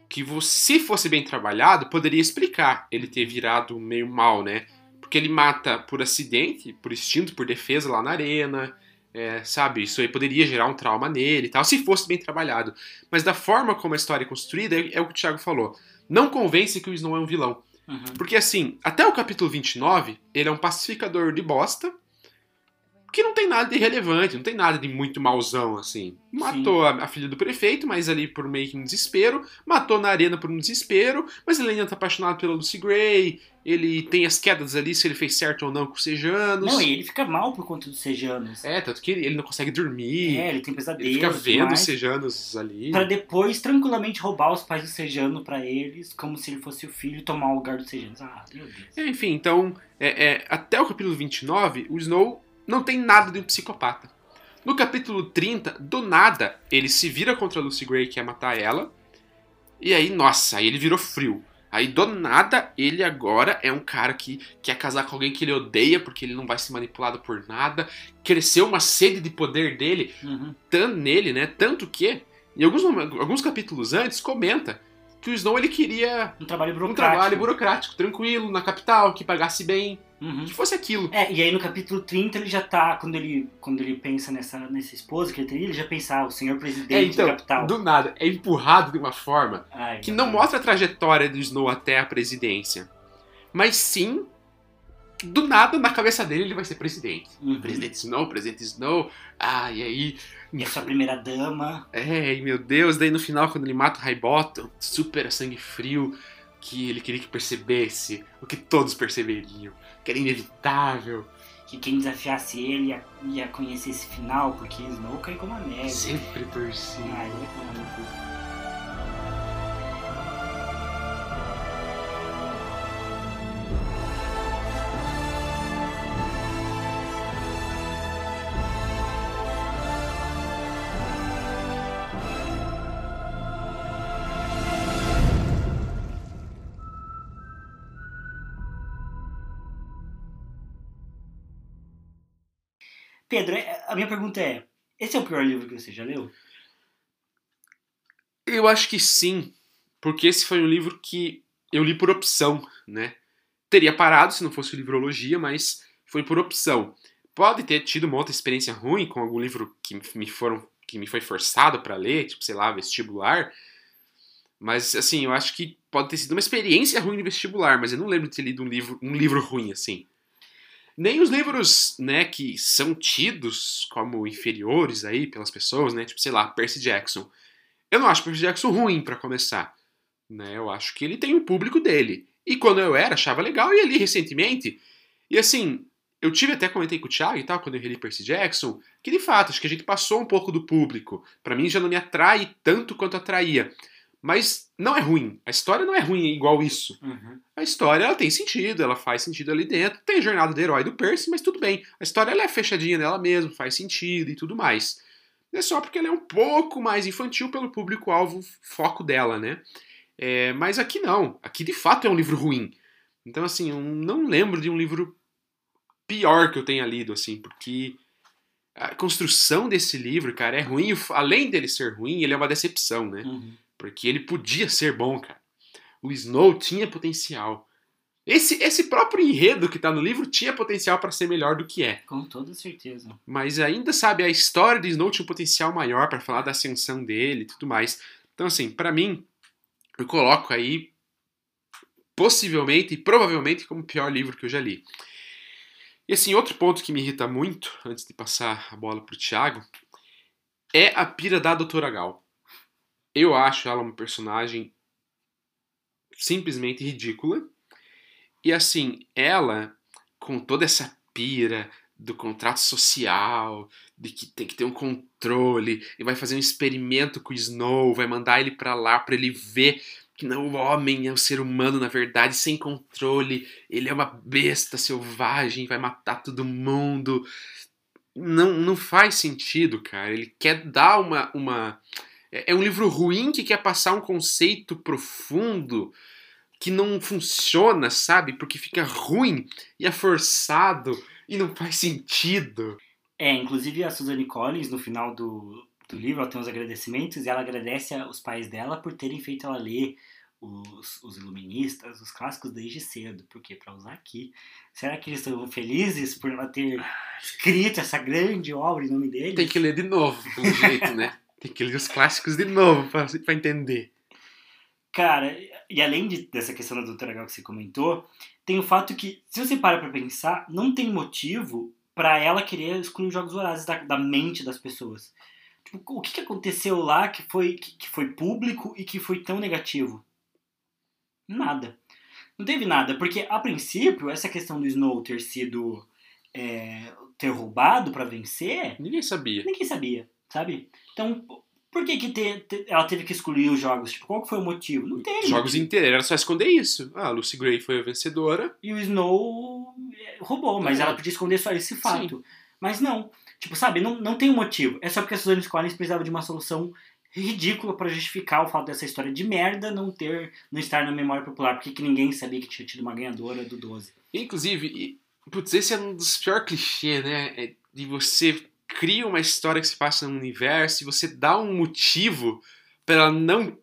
que se fosse bem trabalhado, poderia explicar ele ter virado meio mal, né? Porque ele mata por acidente, por instinto, por defesa lá na arena. É, sabe, isso aí poderia gerar um trauma nele e tal, se fosse bem trabalhado. Mas da forma como a história é construída, é, é o que o Thiago falou. Não convence que o Snow é um vilão. Uhum. Porque assim, até o capítulo 29, ele é um pacificador de bosta, Porque não tem nada de relevante, não tem nada de muito mauzão, assim. Matou a, a, filha do prefeito, mas ali por meio que um desespero. Matou na arena por um desespero, mas ele ainda tá apaixonado pela Lucy Gray. Ele tem as quedas ali, se ele fez certo ou não com os Sejanos. Não, e ele fica mal por conta dos Sejanos. É, tanto que ele, ele não consegue dormir. É, ele tem pesadelos. Ele fica vendo os Sejanos ali. Pra depois tranquilamente roubar os pais do Sejano para eles, como se ele fosse o filho e tomar o lugar dos Sejanos. Ah, meu Deus. É, enfim, então, é, é, até o capítulo 29, o Snow não tem nada de um psicopata. No capítulo 30, do nada, ele se vira contra a Lucy Gray, que quer matar ela. E aí, nossa, aí ele virou frio. Aí, do nada, ele agora é um cara que quer casar com alguém que ele odeia, porque ele não vai ser manipulado por nada. Cresceu uma sede de poder dele, uhum. tanto nele, né? Tanto que, em alguns, alguns capítulos antes, comenta que o Snow ele queria um trabalho burocrático, um trabalho burocrático tranquilo, na capital, que pagasse bem. Uhum. Que fosse aquilo. É, e aí no capítulo 30 ele já tá, quando ele, quando ele pensa nessa, nessa esposa que ele teria, ele já pensa, ah, o senhor presidente é, então, da capital. Do nada, é empurrado de uma forma Ai, que não mostra a trajetória do Snow até a presidência. Mas sim, do nada, na cabeça dele, ele vai ser presidente. Uhum. Presidente Snow, presidente Snow. Ah, e aí. E a sua primeira dama. É, e meu Deus, daí no final, quando ele mata o Highbottom, super sangue frio, que ele queria que percebesse o que todos perceberiam que era inevitável. Que quem desafiasse ele ia, ia conhecer esse final, porque Snow cai como a neve. Sempre torci. Ah, ele é Pedro, é, a minha pergunta é: esse é o pior livro que você já leu? Eu acho que sim, porque esse foi um livro que eu li por opção, né? Teria parado se não fosse livrologia, mas foi por opção. Pode ter tido uma outra experiência ruim com algum livro que me foram que me foi forçado para ler, tipo, sei lá, vestibular. Mas assim, eu acho que pode ter sido uma experiência ruim no vestibular, mas eu não lembro de ter lido um livro, um livro ruim assim. Nem os livros, né, que são tidos como inferiores aí pelas pessoas, né, tipo, sei lá, Percy Jackson. Eu não acho Percy Jackson ruim para começar, né? Eu acho que ele tem o um público dele. E quando eu era, achava legal e ali recentemente. E assim, eu tive até comentei com o Thiago e tal, quando eu reli Percy Jackson, que de fato, acho que a gente passou um pouco do público. Para mim já não me atrai tanto quanto atraía. Mas não é ruim. A história não é ruim igual isso. Uhum. A história ela tem sentido, ela faz sentido ali dentro. Tem a jornada do herói do Percy, mas tudo bem. A história ela é fechadinha nela mesma, faz sentido e tudo mais. É só porque ela é um pouco mais infantil pelo público-alvo foco dela, né? É, mas aqui não. Aqui de fato é um livro ruim. Então, assim, eu não lembro de um livro pior que eu tenha lido, assim, porque a construção desse livro, cara, é ruim. Além dele ser ruim, ele é uma decepção, né? Uhum. Porque ele podia ser bom, cara. O Snow tinha potencial. Esse, esse próprio enredo que tá no livro tinha potencial para ser melhor do que é. Com toda certeza. Mas ainda, sabe, a história do Snow tinha um potencial maior para falar da ascensão dele e tudo mais. Então, assim, para mim, eu coloco aí possivelmente e provavelmente como o pior livro que eu já li. E assim, outro ponto que me irrita muito, antes de passar a bola pro Thiago, é a pira da Doutora Gal. Eu acho ela uma personagem simplesmente ridícula. E assim, ela, com toda essa pira do contrato social, de que tem que ter um controle, e vai fazer um experimento com o Snow, vai mandar ele para lá para ele ver que não, o homem é o ser humano, na verdade, sem controle, ele é uma besta selvagem, vai matar todo mundo. Não, não faz sentido, cara. Ele quer dar uma, uma é, é um livro ruim que quer passar um conceito profundo que não funciona, sabe? Porque fica ruim e é forçado e não faz sentido. É, inclusive a Suzanne Collins, no final do, do livro, ela tem uns agradecimentos e ela agradece os pais dela por terem feito ela ler os, os iluministas, os clássicos desde cedo. Porque para usar aqui, será que eles estão felizes por ela ter escrito essa grande obra em nome deles? Tem que ler de novo, pelo jeito, né? Tem que ler os clássicos de novo pra, pra entender. Cara, e além de, dessa questão da doutora Gal que você comentou, tem o fato que, se você para pra pensar, não tem motivo pra ela querer excluir os Jogos Vorazes da, da mente das pessoas. Tipo, o que, que aconteceu lá que foi, que, que foi público e que foi tão negativo? Nada. Não teve nada, porque a princípio, essa questão do Snow ter sido. é, ter roubado pra vencer, Ninguém sabia. ninguém sabia, sabe? Então, por que, que te- te- ela teve que excluir os jogos? Tipo, qual que foi o motivo? Não teve. Jogos inteiros, era só esconder isso. Ah, a Lucy Gray foi a vencedora. E o Snow é, roubou, mas É. ela podia esconder só esse fato. Mas não. Tipo, sabe, não, não tem um motivo. É só porque a Suzanne Collins precisava de uma solução ridícula pra justificar o fato dessa história de merda não ter, não estar na memória popular, porque que ninguém sabia que tinha tido uma ganhadora do 12. Inclusive, e, putz, esse é um dos piores clichês, né? É de você cria uma história que se passa num universo e você dá um motivo pra ela não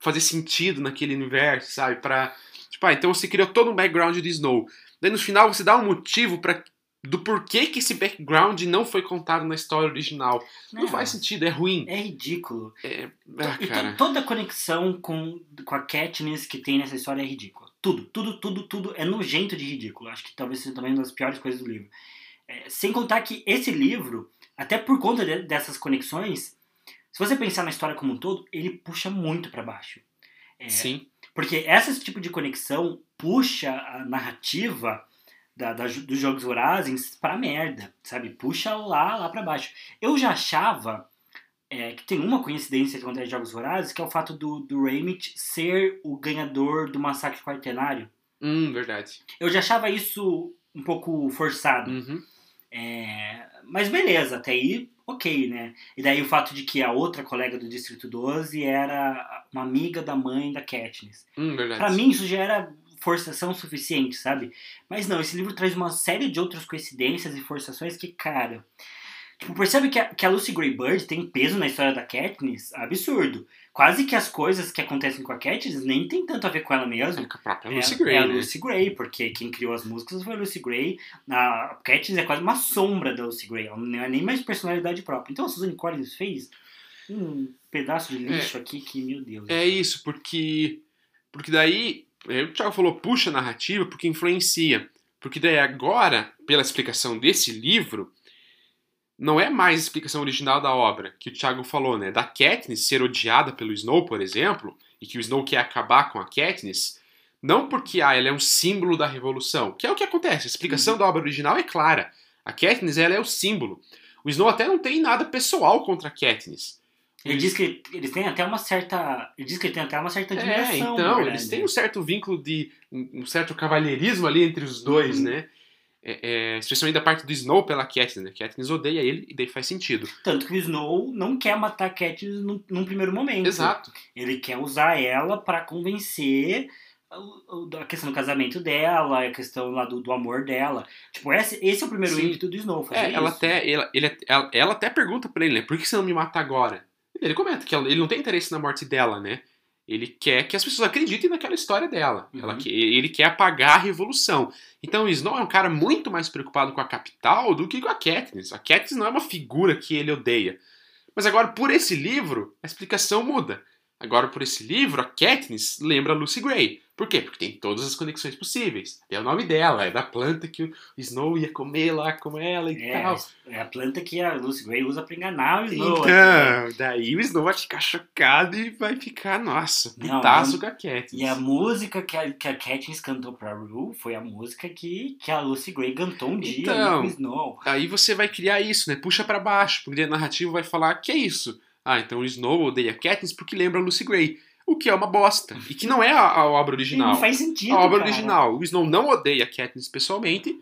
fazer sentido naquele universo, sabe? Pra, tipo, ah, então você criou todo um background de Snow. Daí no final você dá um motivo para do porquê que esse background não foi contado na história original. Não faz sentido, é ruim. É ridículo. É, ah, E cara. toda a conexão com, com a Katniss que tem nessa história é ridícula. Tudo, tudo, tudo, tudo é nojento de ridículo. Acho que talvez seja também uma das piores coisas do livro. É, sem contar que esse livro, até por conta de- dessas conexões, se você pensar na história como um todo, ele puxa muito pra baixo. É, Sim. porque esse tipo de conexão puxa a narrativa da, da- dos Jogos Vorazes pra merda, sabe? Puxa lá, lá pra baixo. Eu já achava é, que tem uma coincidência que acontece em Jogos Vorazes, que é o fato do, do Raymond ser o ganhador do massacre quartenário. Hum, verdade. Eu já achava isso um pouco forçado. Uhum. É, mas beleza, até aí, ok, né? E daí o fato de que a outra colega do Distrito 12 era uma amiga da mãe da Katniss. Hum. Pra mim isso já era forçação suficiente, sabe? Mas não, esse livro traz uma série de outras coincidências e forçações que, cara... Tipo, percebe que a, que a Lucy Greybird tem peso na história da Katniss? Absurdo. Quase que as coisas que acontecem com a Katniss nem tem tanto a ver com ela mesma. É com a própria É, Lucy Gray, é a né? Lucy Gray, porque quem criou as músicas foi a Lucy Gray. A Katniss é quase uma sombra da Lucy Gray, ela não é nem mais personalidade própria. Então a Suzanne Collins fez um pedaço de lixo aqui que, meu Deus. É isso, porque. Porque daí. é, O Thiago falou, puxa a narrativa porque influencia. Porque daí agora, pela explicação desse livro, não é mais a explicação original da obra, que o Thiago falou, né? Da Katniss ser odiada pelo Snow, por exemplo, e que o Snow quer acabar com a Katniss, não porque ah, ela é um símbolo da revolução, que é o que acontece. A explicação da obra original é clara. A Katniss ela é o símbolo. O Snow até não tem nada pessoal contra a Katniss. Ele diz que eles têm até uma certa. Ele diz que ele tem até uma certa admiração. É, então, eles têm um certo vínculo de. um um certo cavalheirismo ali entre os dois, Uhum. né? É, é, especialmente da parte do Snow pela Katniss, né? Katniss odeia ele e daí faz sentido. Tanto que o Snow não quer matar a Katniss num, num primeiro momento. Exato. Ele quer usar ela pra convencer a questão do casamento dela, a questão lá do, do amor dela. Tipo, esse, esse é o primeiro Sim. ímpeto do Snow, fazer É, ela isso. até, ela, ele, ela, ela até pergunta pra ele, né? Por que você não me mata agora? Ele comenta que ele não tem interesse na morte dela, né? Ele quer que as pessoas acreditem naquela história dela. Uhum. Ela ele quer apagar a revolução. Então o Snow é um cara muito mais preocupado com a capital do que com a Katniss. A Katniss não é uma figura que ele odeia. Mas agora, por esse livro, a explicação muda. Agora, por esse livro, a Katniss lembra a Lucy Gray. Por quê? Porque tem todas as conexões possíveis. Tem o nome dela, é da planta que o Snow ia comer lá com ela e É, tal. é a planta que a Lucy Gray usa pra enganar o Snow. aqui, né? Então, daí o Snow vai ficar chocado e vai ficar, nossa, não- com a Katniss. E a música que a, que a Katniss cantou pra Rue foi a música que, que a Lucy Gray cantou um dia Então. com o Snow. Aí você vai criar isso, né? Puxa pra baixo, porque a narrativa vai falar que é isso. Ah, então o Snow odeia a Katniss porque lembra Lucy Gray. O que é uma bosta. E que não é a, a obra original. Não faz sentido, a obra cara. original. O Snow não odeia a Katniss pessoalmente,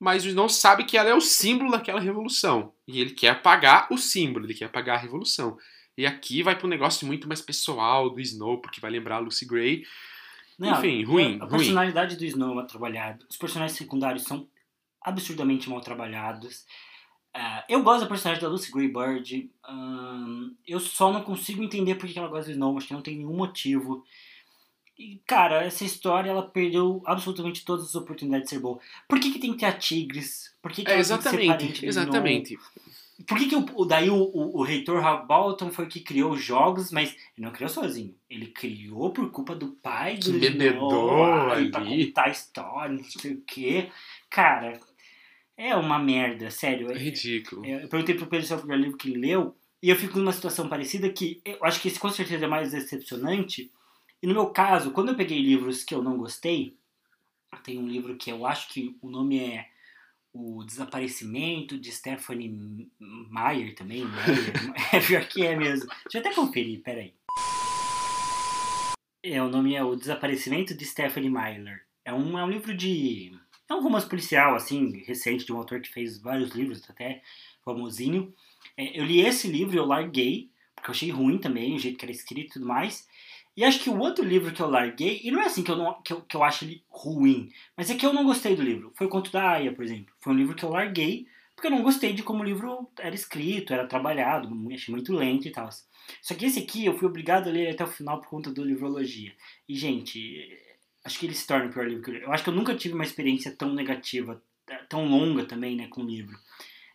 mas o Snow sabe que ela é o símbolo daquela revolução. E ele quer apagar o símbolo, ele quer apagar a revolução. E aqui vai pra um negócio muito mais pessoal do Snow, porque vai lembrar a Lucy Gray. Não, Enfim, ruim, A, a ruim. personalidade do Snow é mal trabalhada. Os personagens secundários são absurdamente mal trabalhados. Ah, eu gosto da personagem da Lucy Greybird. eu só não consigo entender por que ela gosta do Snow. Acho que não tem nenhum motivo. E, cara, essa história ela perdeu absolutamente todas as oportunidades de ser boa. Por que, que tem que ter a Tigres? Por que, que É, ela tem que ser parente exatamente, exatamente. Por que, que o, daí o, o, o reitor Hal Bolton foi o que criou os jogos, mas ele não criou sozinho. Ele criou por culpa do pai do Que bebedou Snow, ai, pra ali. contar a história, não sei o quê. Cara, é uma merda, sério. É ridículo. É, eu perguntei pro Pedro se é o primeiro livro que ele leu, e eu fico numa situação parecida que eu acho que esse com certeza é mais decepcionante. E no meu caso, quando eu peguei livros que eu não gostei, tem um livro que eu acho que o nome é O Desaparecimento de Stephanie Meyer também. Meyer. é pior que é mesmo. Deixa eu até conferir, peraí. É, o nome é O Desaparecimento de Stephanie Meyer. É um, é um livro de. É um romance policial, assim, recente, de um autor que fez vários livros, até famosinho. É, eu li esse livro e eu larguei, porque eu achei ruim também, o jeito que era escrito e tudo mais. E acho que o outro livro que eu larguei, e não é assim que eu, não, que eu, que eu acho ele ruim, mas é que eu não gostei do livro. Foi o Conto da Aya, por exemplo. Foi um livro que eu larguei, porque eu não gostei de como o livro era escrito, era trabalhado, achei muito lento e tal. Só que esse aqui eu fui obrigado a ler até o final por conta do Livrologia. E, gente, acho que ele se torna o pior livro que eu li. Eu acho que eu nunca tive uma experiência tão negativa, tão longa também, né, com o livro.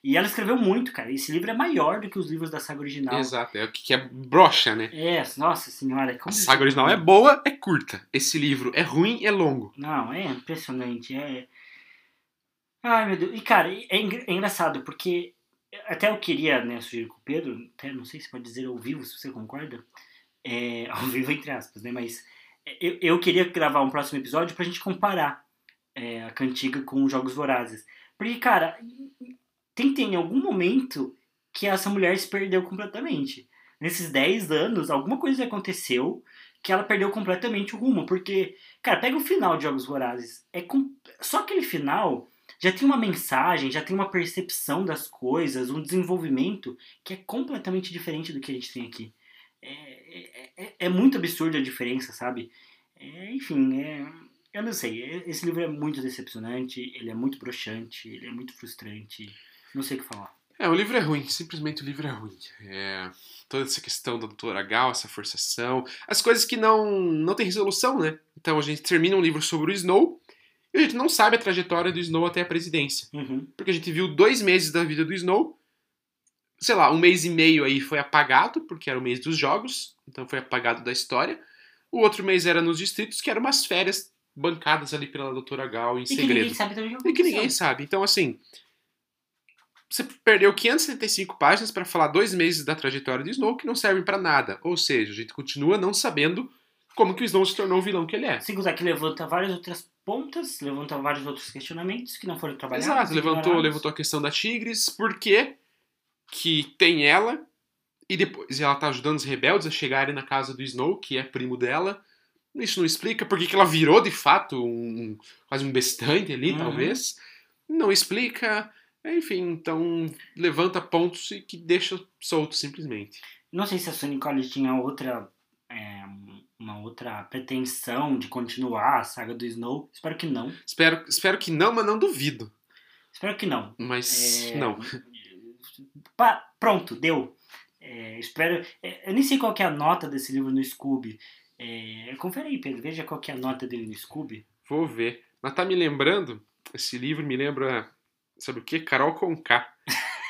E ela escreveu muito, cara. Esse livro é maior do que os livros da saga original. Exato, é o que é brocha, né? É, nossa senhora. a saga original é boa, é curta. Esse livro é ruim, é longo. Não, é impressionante. É... Ai, meu Deus. E, cara, é, é engraçado, porque até eu queria, né, sugerir com o Pedro, até não sei se pode dizer ao vivo, se você concorda. É, ao vivo, entre aspas, né? Mas eu, eu queria gravar um próximo episódio pra gente comparar é, a cantiga com os Jogos Vorazes. Porque, cara, tem que ter em algum momento que essa mulher se perdeu completamente. Nesses 10 anos, alguma coisa aconteceu que ela perdeu completamente o rumo. Porque, cara, pega o final de Jogos Vorazes. É com... Só aquele final já tem uma mensagem, já tem uma percepção das coisas, um desenvolvimento que é completamente diferente do que a gente tem aqui. É, é, é, é muito absurda a diferença, sabe? É, enfim, é, eu não sei. Esse livro é muito decepcionante, ele é muito broxante, ele é muito frustrante. Não sei o que falar. É, o livro é ruim, simplesmente o livro é ruim. É, toda essa questão da doutora Gal, essa forçação, as coisas que não, não tem resolução, né? Então a gente termina um livro sobre o Snow e a gente não sabe a trajetória do Snow até a presidência. Uhum. Porque a gente viu dois meses da vida do Snow, sei lá, um mês e meio aí foi apagado, porque era o mês dos jogos, então foi apagado da história. O outro mês era nos distritos, que eram umas férias bancadas ali pela doutora Gal em e segredo. Que ninguém sabe também e que ninguém sabe. Então, assim, você perdeu 575 páginas para falar dois meses da trajetória do Snow que não servem para nada. Ou seja, a gente continua não sabendo como que o Snow se tornou o vilão que ele é. Sem usar que levanta várias outras pontas, levanta vários outros questionamentos que não foram trabalhados. Exato, levantou, levantou a questão da Tigres, por que que tem ela e depois ela tá ajudando os rebeldes a chegarem na casa do Snow, que é primo dela. Isso não explica por que ela virou de fato um, quase um bestante ali, uhum. talvez. Não explica. Enfim, então levanta pontos e que deixa solto simplesmente. Não sei se a Sonic College tinha outra é, uma outra pretensão de continuar a saga do Snow. Espero que não. Espero, espero que não, mas não duvido. Espero que não. Mas é, não. Pá, pronto, deu. É, espero. É, eu nem sei qual é a nota desse livro no Scooby. É, confere aí, Pedro. Veja qual é a nota dele no Scooby. Vou ver. Mas tá me lembrando. Esse livro me lembra sabe o que? Carol Conká,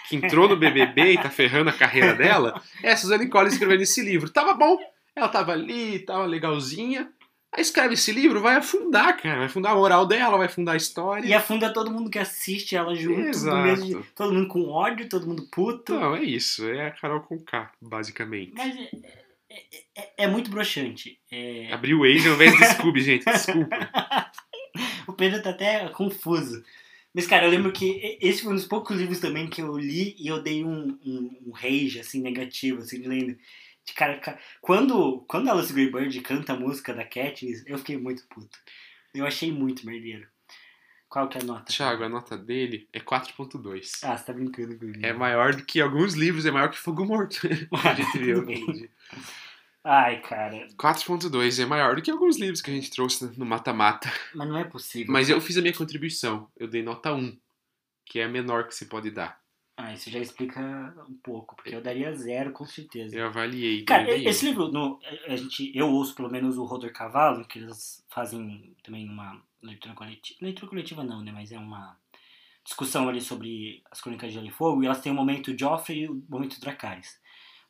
que entrou no BBB e tá ferrando a carreira dela. É, Suzane Collins escrevendo esse livro. Tava bom, ela tava ali, tava legalzinha. Aí escreve esse livro, vai afundar, cara. Vai afundar a moral dela, vai afundar a história. E afunda todo mundo que assiste ela junto. Exato. Mesmo, todo mundo com ódio, todo mundo puto. Não, é isso. É a Carol Conká, basicamente. Mas é, é, é, é muito broxante. É... Abriu o Age ao invés do Scooby, gente. Desculpa. o Pedro tá até confuso. Mas, cara, eu lembro que esse foi um dos poucos livros também que eu li e eu dei um, um, um rage, assim, negativo, assim, lendo. Cara, cara, quando, quando a Alice Greybird canta a música da Katniss, eu fiquei muito puto. Eu achei muito merdeiro. Qual que é a nota? Thiago, a nota dele é 4.2. Ah, você tá brincando comigo. É maior do que alguns livros, é maior que Fogo Morto. a gente viu. Ai, cara. 4.2 é maior do que alguns livros que a gente trouxe no mata-mata. Mas não é possível. Mas eu fiz a minha contribuição. Eu dei nota 1, que é a menor que se pode dar. Ah, isso já explica um pouco, porque eu daria zero, com certeza. Eu avaliei. Cara, esse livro, no, a gente, eu ouço pelo menos o Roder Cavalo, que eles fazem também uma leitura coletiva. Leitura coletiva não, né? Mas é uma discussão ali sobre as Crônicas de Gelo e Fogo, e elas têm o momento Joffrey e o momento Dracarys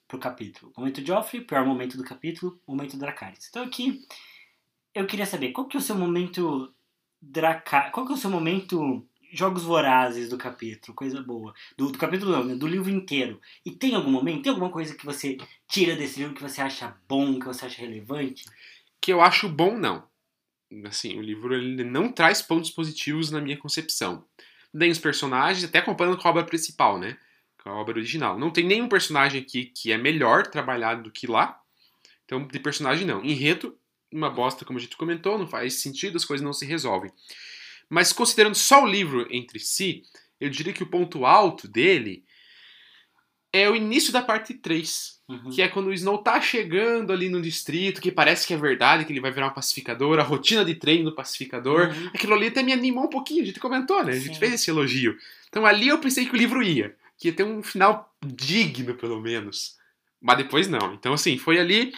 pro capítulo. Momento Joffrey, pior momento do capítulo, momento Dracarys. Então aqui eu queria saber qual que é o seu momento Dracarys, qual que é o seu momento jogos vorazes do capítulo, coisa boa. Do, do capítulo não, né? do livro inteiro. E tem algum momento, tem alguma coisa que você tira desse livro que você acha bom, que você acha relevante? Que eu acho bom, não. Assim, o livro ele não traz pontos positivos na minha concepção. Nem os personagens, até comparando com a obra principal, né? Com a obra original. Não tem nenhum personagem aqui que é melhor trabalhado do que lá. Então, de personagem não. Enredo, uma bosta, como a gente comentou, não faz sentido, as coisas não se resolvem. Mas considerando só o livro entre si, eu diria que o ponto alto dele é o início da parte 3. Uhum. Que é quando o Snow tá chegando ali no distrito, que parece que é verdade, que ele vai virar um pacificador, a rotina de treino do pacificador. Uhum. Aquilo ali até me animou um pouquinho, a gente comentou, né? A gente Sim. fez esse elogio. Então ali eu pensei que o livro ia, que ia ter um final digno, pelo menos. Mas depois não. Então, assim, foi ali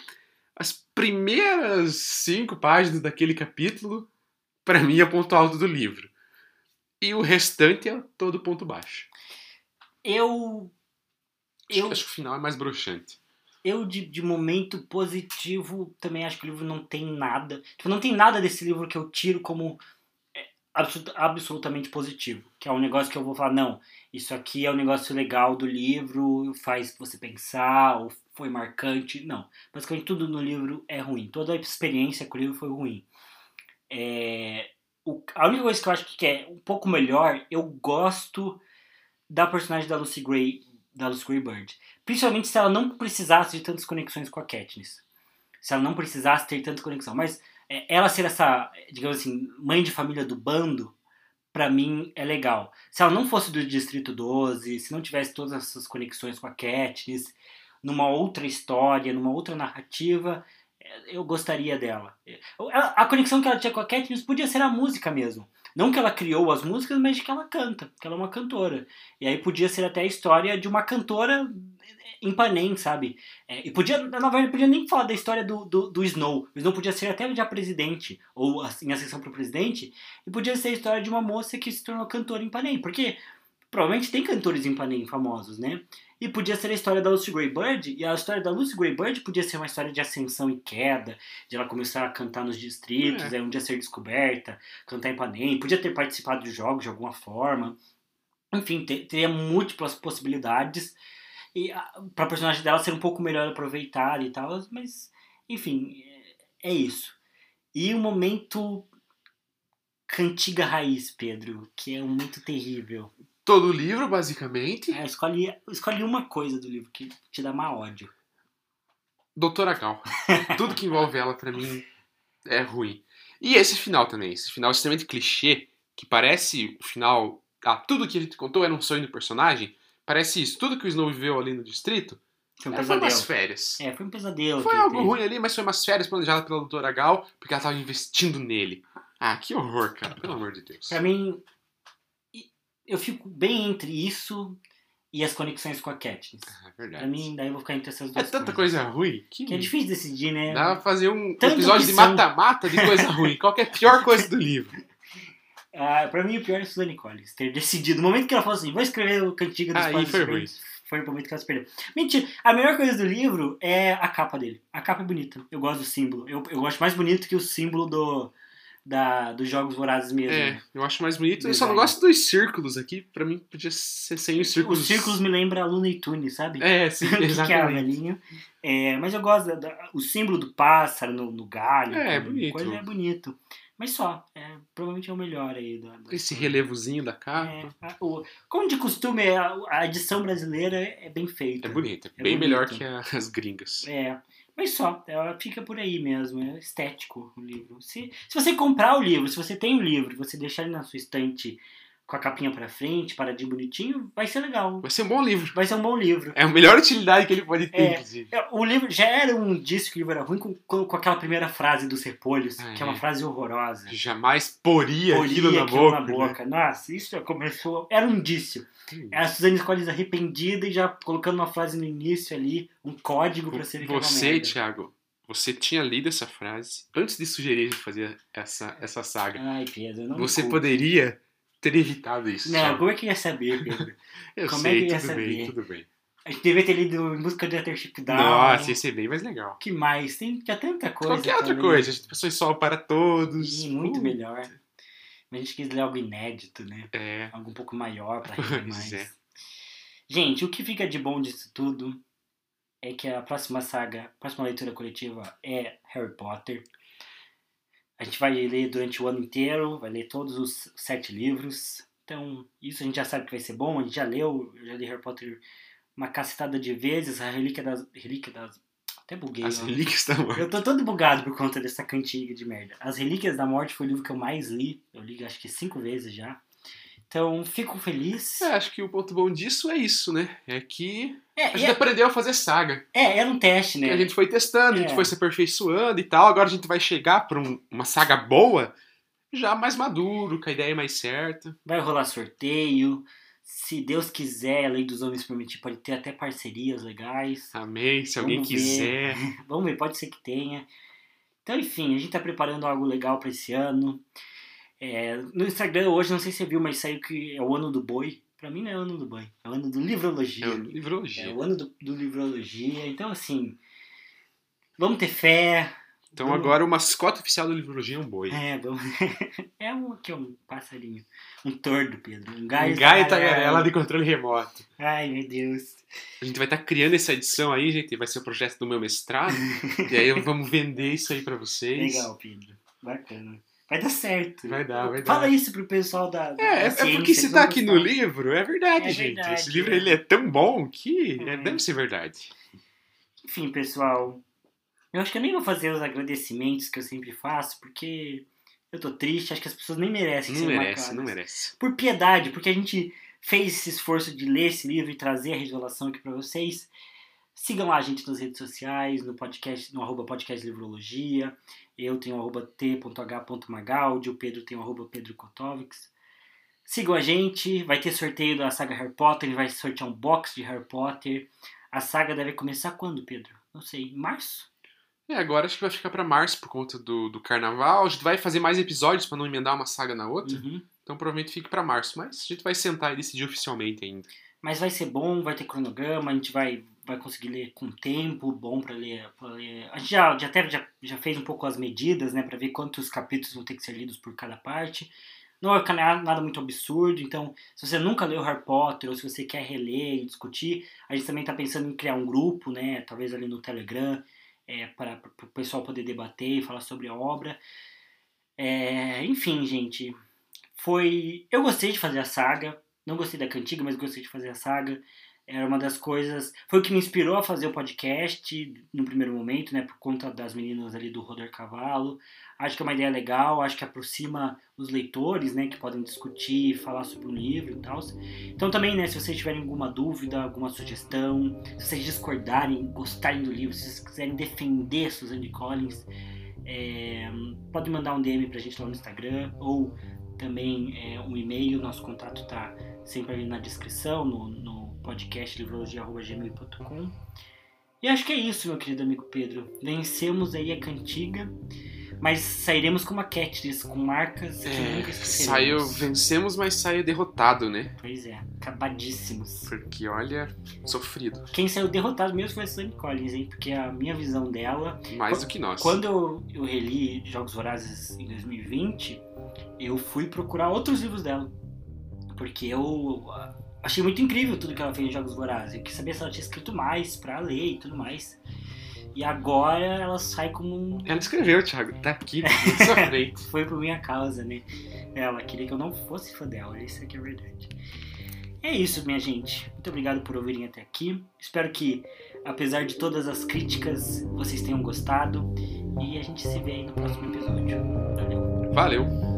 as primeiras cinco páginas daquele capítulo, pra mim é o ponto alto do livro. E o restante é todo ponto baixo. Eu. Acho, Eu, acho que o final é mais broxante. eu de, de momento positivo, também acho que o livro não tem nada. Tipo, não tem nada desse livro que eu tiro como é, absolut- absolutamente positivo. Que é um negócio que eu vou falar, não, isso aqui é um negócio legal do livro, faz você pensar, ou foi marcante. Não. Basicamente tudo no livro é ruim. Toda a experiência com o livro foi ruim. É, o- a única coisa que eu acho que é um pouco melhor, eu gosto da personagem da Lucy Gray, da Lucy Gray Bird. Principalmente se ela não precisasse de tantas conexões com a Katniss. Se ela não precisasse ter tanta conexão. Mas é, ela ser essa, digamos assim, mãe de família do bando, pra mim é legal. Se ela não fosse do Distrito 12, se não tivesse todas essas conexões com a Katniss, numa outra história, numa outra narrativa, eu gostaria dela. Ela- a conexão que ela tinha com a Katniss podia ser a música mesmo. Não que ela criou as músicas, mas que ela canta, que ela é uma cantora. E aí podia ser até a história de uma cantora em Panem, sabe? É, e podia, na verdade, podia nem falar da história do, do, do Snow. O Snow podia ser até já presidente, ou em ascensão para presidente, e podia ser a história de uma moça que se tornou cantora em Panem. Porque provavelmente tem cantores em Panem famosos, né? E podia ser a história da Lucy Gray Bird, e a história da Lucy Gray Bird podia ser uma história de ascensão e queda, de ela começar a cantar nos distritos, É. aí um dia ser descoberta, cantar em Panem, podia ter participado dos jogos de alguma forma. Enfim, te- teria múltiplas possibilidades e para personagem dela ser um pouco melhor aproveitada e tal, mas enfim, é, é isso. E o momento cantiga raiz, Pedro, que é um momento terrível. Todo o livro, basicamente. É, escolhe, escolhe uma coisa do livro que te dá má ódio. Doutora Gal. Tudo que envolve ela, pra mim, é ruim. E esse final também. Esse final extremamente clichê, que parece o final. Ah, tudo que a gente contou era um sonho do personagem. Parece isso. Tudo que o Snow viveu ali no distrito Foi um é, foi pesadelo. umas férias. É, foi um pesadelo. Foi algo teve. ruim ali, mas foi umas férias planejadas pela doutora Gal, porque ela tava investindo nele. Ah, que horror, cara. Pelo amor de Deus. Pra mim, eu fico bem entre isso e as conexões com a Katniss. É Pra verdade. mim, daí eu vou ficar entre essas é duas tanta coisas. coisa ruim que, Que é difícil decidir, né? dá pra fazer um Tanta episódio de mata-mata de coisa ruim. Qual é a pior coisa do livro? Ah, pra mim, o pior é Suzanne Collins ter decidido. No momento que ela falou assim, vou escrever o Cantiga dos Aí Pais foi Verdes, foi o momento que ela se perdeu. Mentira, a melhor coisa do livro é a capa dele. A capa é bonita. Eu gosto do símbolo. Eu, eu acho mais bonito que o símbolo do, da, dos Jogos Vorazes mesmo. É, né? eu acho mais bonito. Eu só não Design. gosto dos círculos aqui. Pra mim, podia ser sem os círculos. Os círculos me lembram a Luna e Tune, sabe? É, sim, que que é, exatamente. velhinho. É, mas eu gosto da, da- o símbolo do pássaro no, no galho. É, tudo, bonito. Coisa é bonito. Mas só, é, provavelmente é o melhor aí. Da, da- Esse relevozinho da capa. É, o- como de costume, a, a edição brasileira é bem feita. É, bonito. É É bem bonito. melhor que as gringas. É, mas só, ela fica por aí mesmo, é estético o livro. Se, se você comprar o livro, se você tem o livro, você deixar ele na sua estante com a capinha pra frente, paradinho bonitinho, vai ser legal. Vai ser um bom livro. Vai ser um bom livro. É a melhor utilidade que ele pode ter, É. inclusive. É, O livro já era um indício que o livro era ruim com, com, com aquela primeira frase dos repolhos, Ah, que é uma é. frase horrorosa. Jamais poria, Polia aquilo na aquilo boca. na boca. Nossa, isso já começou. Era um indício. né? É a Suzane Collins arrependida e já colocando uma frase no início ali, um código pra ser Você, Thiago, você tinha lido essa frase antes de sugerir a gente fazer essa, essa saga. Ai, Pedro, não Você poderia ter evitado isso. Não, Thiago. como é que ia saber, Pedro? Eu como é sei, que eu ia tudo bem, saber? tudo bem. A gente devia ter lido Em Busca de Watership Down. Nossa, ia ser bem mais legal. que mais? Tem tanta coisa. Qualquer outra ler. coisa, a gente pensou em sol para todos. Sim, muito Uh, melhor. Mas a gente quis ler algo inédito, né? É. Algo um pouco maior pra Pois render mais. é. Gente, o que fica de bom disso tudo é que a próxima saga, a próxima leitura coletiva é Harry Potter. A gente vai ler durante o ano inteiro, vai ler todos os sete livros. Então, isso a gente já sabe que vai ser bom, a gente já leu, eu já li Harry Potter uma cacetada de vezes, a Relíquia das... Relíquia das... Até buguei, As ó. relíquias da morte. Eu tô todo bugado por conta dessa cantiga de merda. As Relíquias da Morte foi o livro que eu mais li. Eu li acho que cinco vezes já. Então, fico feliz. É, acho que o ponto bom disso é isso, né? É que É, a gente é, aprendeu a fazer saga. é, era um teste, né? A gente foi testando, a gente É. foi se aperfeiçoando e tal. Agora a gente vai chegar pra um- uma saga boa, já mais maduro, com a ideia mais certa. Vai rolar sorteio. Se Deus quiser, a lei dos homens permitir, pode ter até parcerias legais. Amém. Se alguém Vamos ver. quiser. Vamos ver, pode ser que tenha. Então, enfim, a gente tá preparando algo legal pra esse ano. É, no Instagram hoje, não sei se você viu, mas saiu que é o ano do boi. Pra mim não é o ano do boi, é o ano do livrologia. É o É livrologia. o ano do, do livrologia. Então, assim, vamos ter fé. Então vamos- agora o mascote oficial do livrologia é um boi. É, vamos... é um, aqui, um passarinho. Um tordo, Pedro. Um gaio, Um gaio tagarela. tagarela de controle remoto. Ai, meu Deus. A gente vai estar criando essa edição aí, gente. Vai ser o projeto do meu mestrado. e aí vamos vender isso aí pra vocês. Legal, Pedro. Bacana. Vai dar certo. Vai dar, vai Fala dar. isso pro pessoal da. da É, é, é ciência, porque se tá aqui no livro, é verdade, É gente. verdade, Esse livro é. ele é tão bom que é, É. deve ser verdade. Enfim, pessoal. Eu acho que eu nem vou fazer os agradecimentos que eu sempre faço, porque eu tô triste, acho que as pessoas nem merecem Não ser merece, marcadas. não merece. Por piedade, porque a gente fez esse esforço de ler esse livro e trazer a revelação aqui pra vocês. Sigam lá a gente nas redes sociais, no podcast, no arroba podcast Livrologia. Eu tenho o arroba t.h.magaldi, o Pedro tem o arroba Pedro Kotovics. Sigam a gente, vai ter sorteio da saga Harry Potter, ele vai sortear um box de Harry Potter. A saga deve começar quando, Pedro? Não sei, em março? É, agora acho que vai ficar pra março por conta do, do carnaval. A gente vai fazer mais episódios pra não emendar uma saga na outra. Uhum. Então provavelmente fique pra março. Mas a gente vai sentar e decidir oficialmente ainda. Mas vai ser bom, vai ter cronograma, a gente vai, vai conseguir ler com tempo bom pra ler, ler. A gente já, já até já, já fez um pouco as medidas, né, Pra ver quantos capítulos vão ter que ser lidos por cada parte. Não é cana- nada muito absurdo, então se você nunca leu Harry Potter ou se você quer reler e discutir, a gente também tá pensando em criar um grupo, né, talvez ali no Telegram, é, para o pessoal poder debater e falar sobre a obra. É, enfim, gente, foi. Eu gostei de fazer a saga. Não gostei da cantiga, mas gostei de fazer a saga. Era uma das coisas. Foi o que me inspirou a fazer o podcast no primeiro momento, né? Por conta das meninas ali do Roder Cavalo. Acho que é uma ideia legal, acho que aproxima os leitores, né? Que podem discutir, falar sobre o livro e tal. Então também, né? Se vocês tiverem alguma dúvida, alguma sugestão, se vocês discordarem, gostarem do livro, se vocês quiserem defender Suzanne Collins, é, pode mandar um DM pra gente lá no Instagram ou também é, um e-mail. Nosso contato tá sempre ali na descrição, no, no podcast livrologia.gmail.com. E acho que é isso, meu querido amigo Pedro. Vencemos aí a cantiga, mas sairemos com uma Catris, com marcas que É, nunca saiu, vencemos, mas saiu derrotado, né? Pois é, acabadíssimos. Porque olha, sofrido. Quem saiu derrotado mesmo foi a Sunny Collins, hein? Porque a minha visão dela Mais do que nós. Quando eu, eu reli Jogos Vorazes em 2020, eu fui procurar outros livros dela. Porque eu achei muito incrível tudo que ela fez em Jogos Vorazes. Eu quis saber se ela tinha escrito mais pra ler e tudo mais. E agora ela sai como um. Ela escreveu, Thiago. Tá aqui. Foi por minha causa, né? Ela queria que eu não fosse fã dela, isso aqui é verdade. É isso, minha gente. Muito obrigado por ouvirem até aqui. Espero que, apesar de todas as críticas, vocês tenham gostado. E a gente se vê aí no próximo episódio. Valeu! Valeu.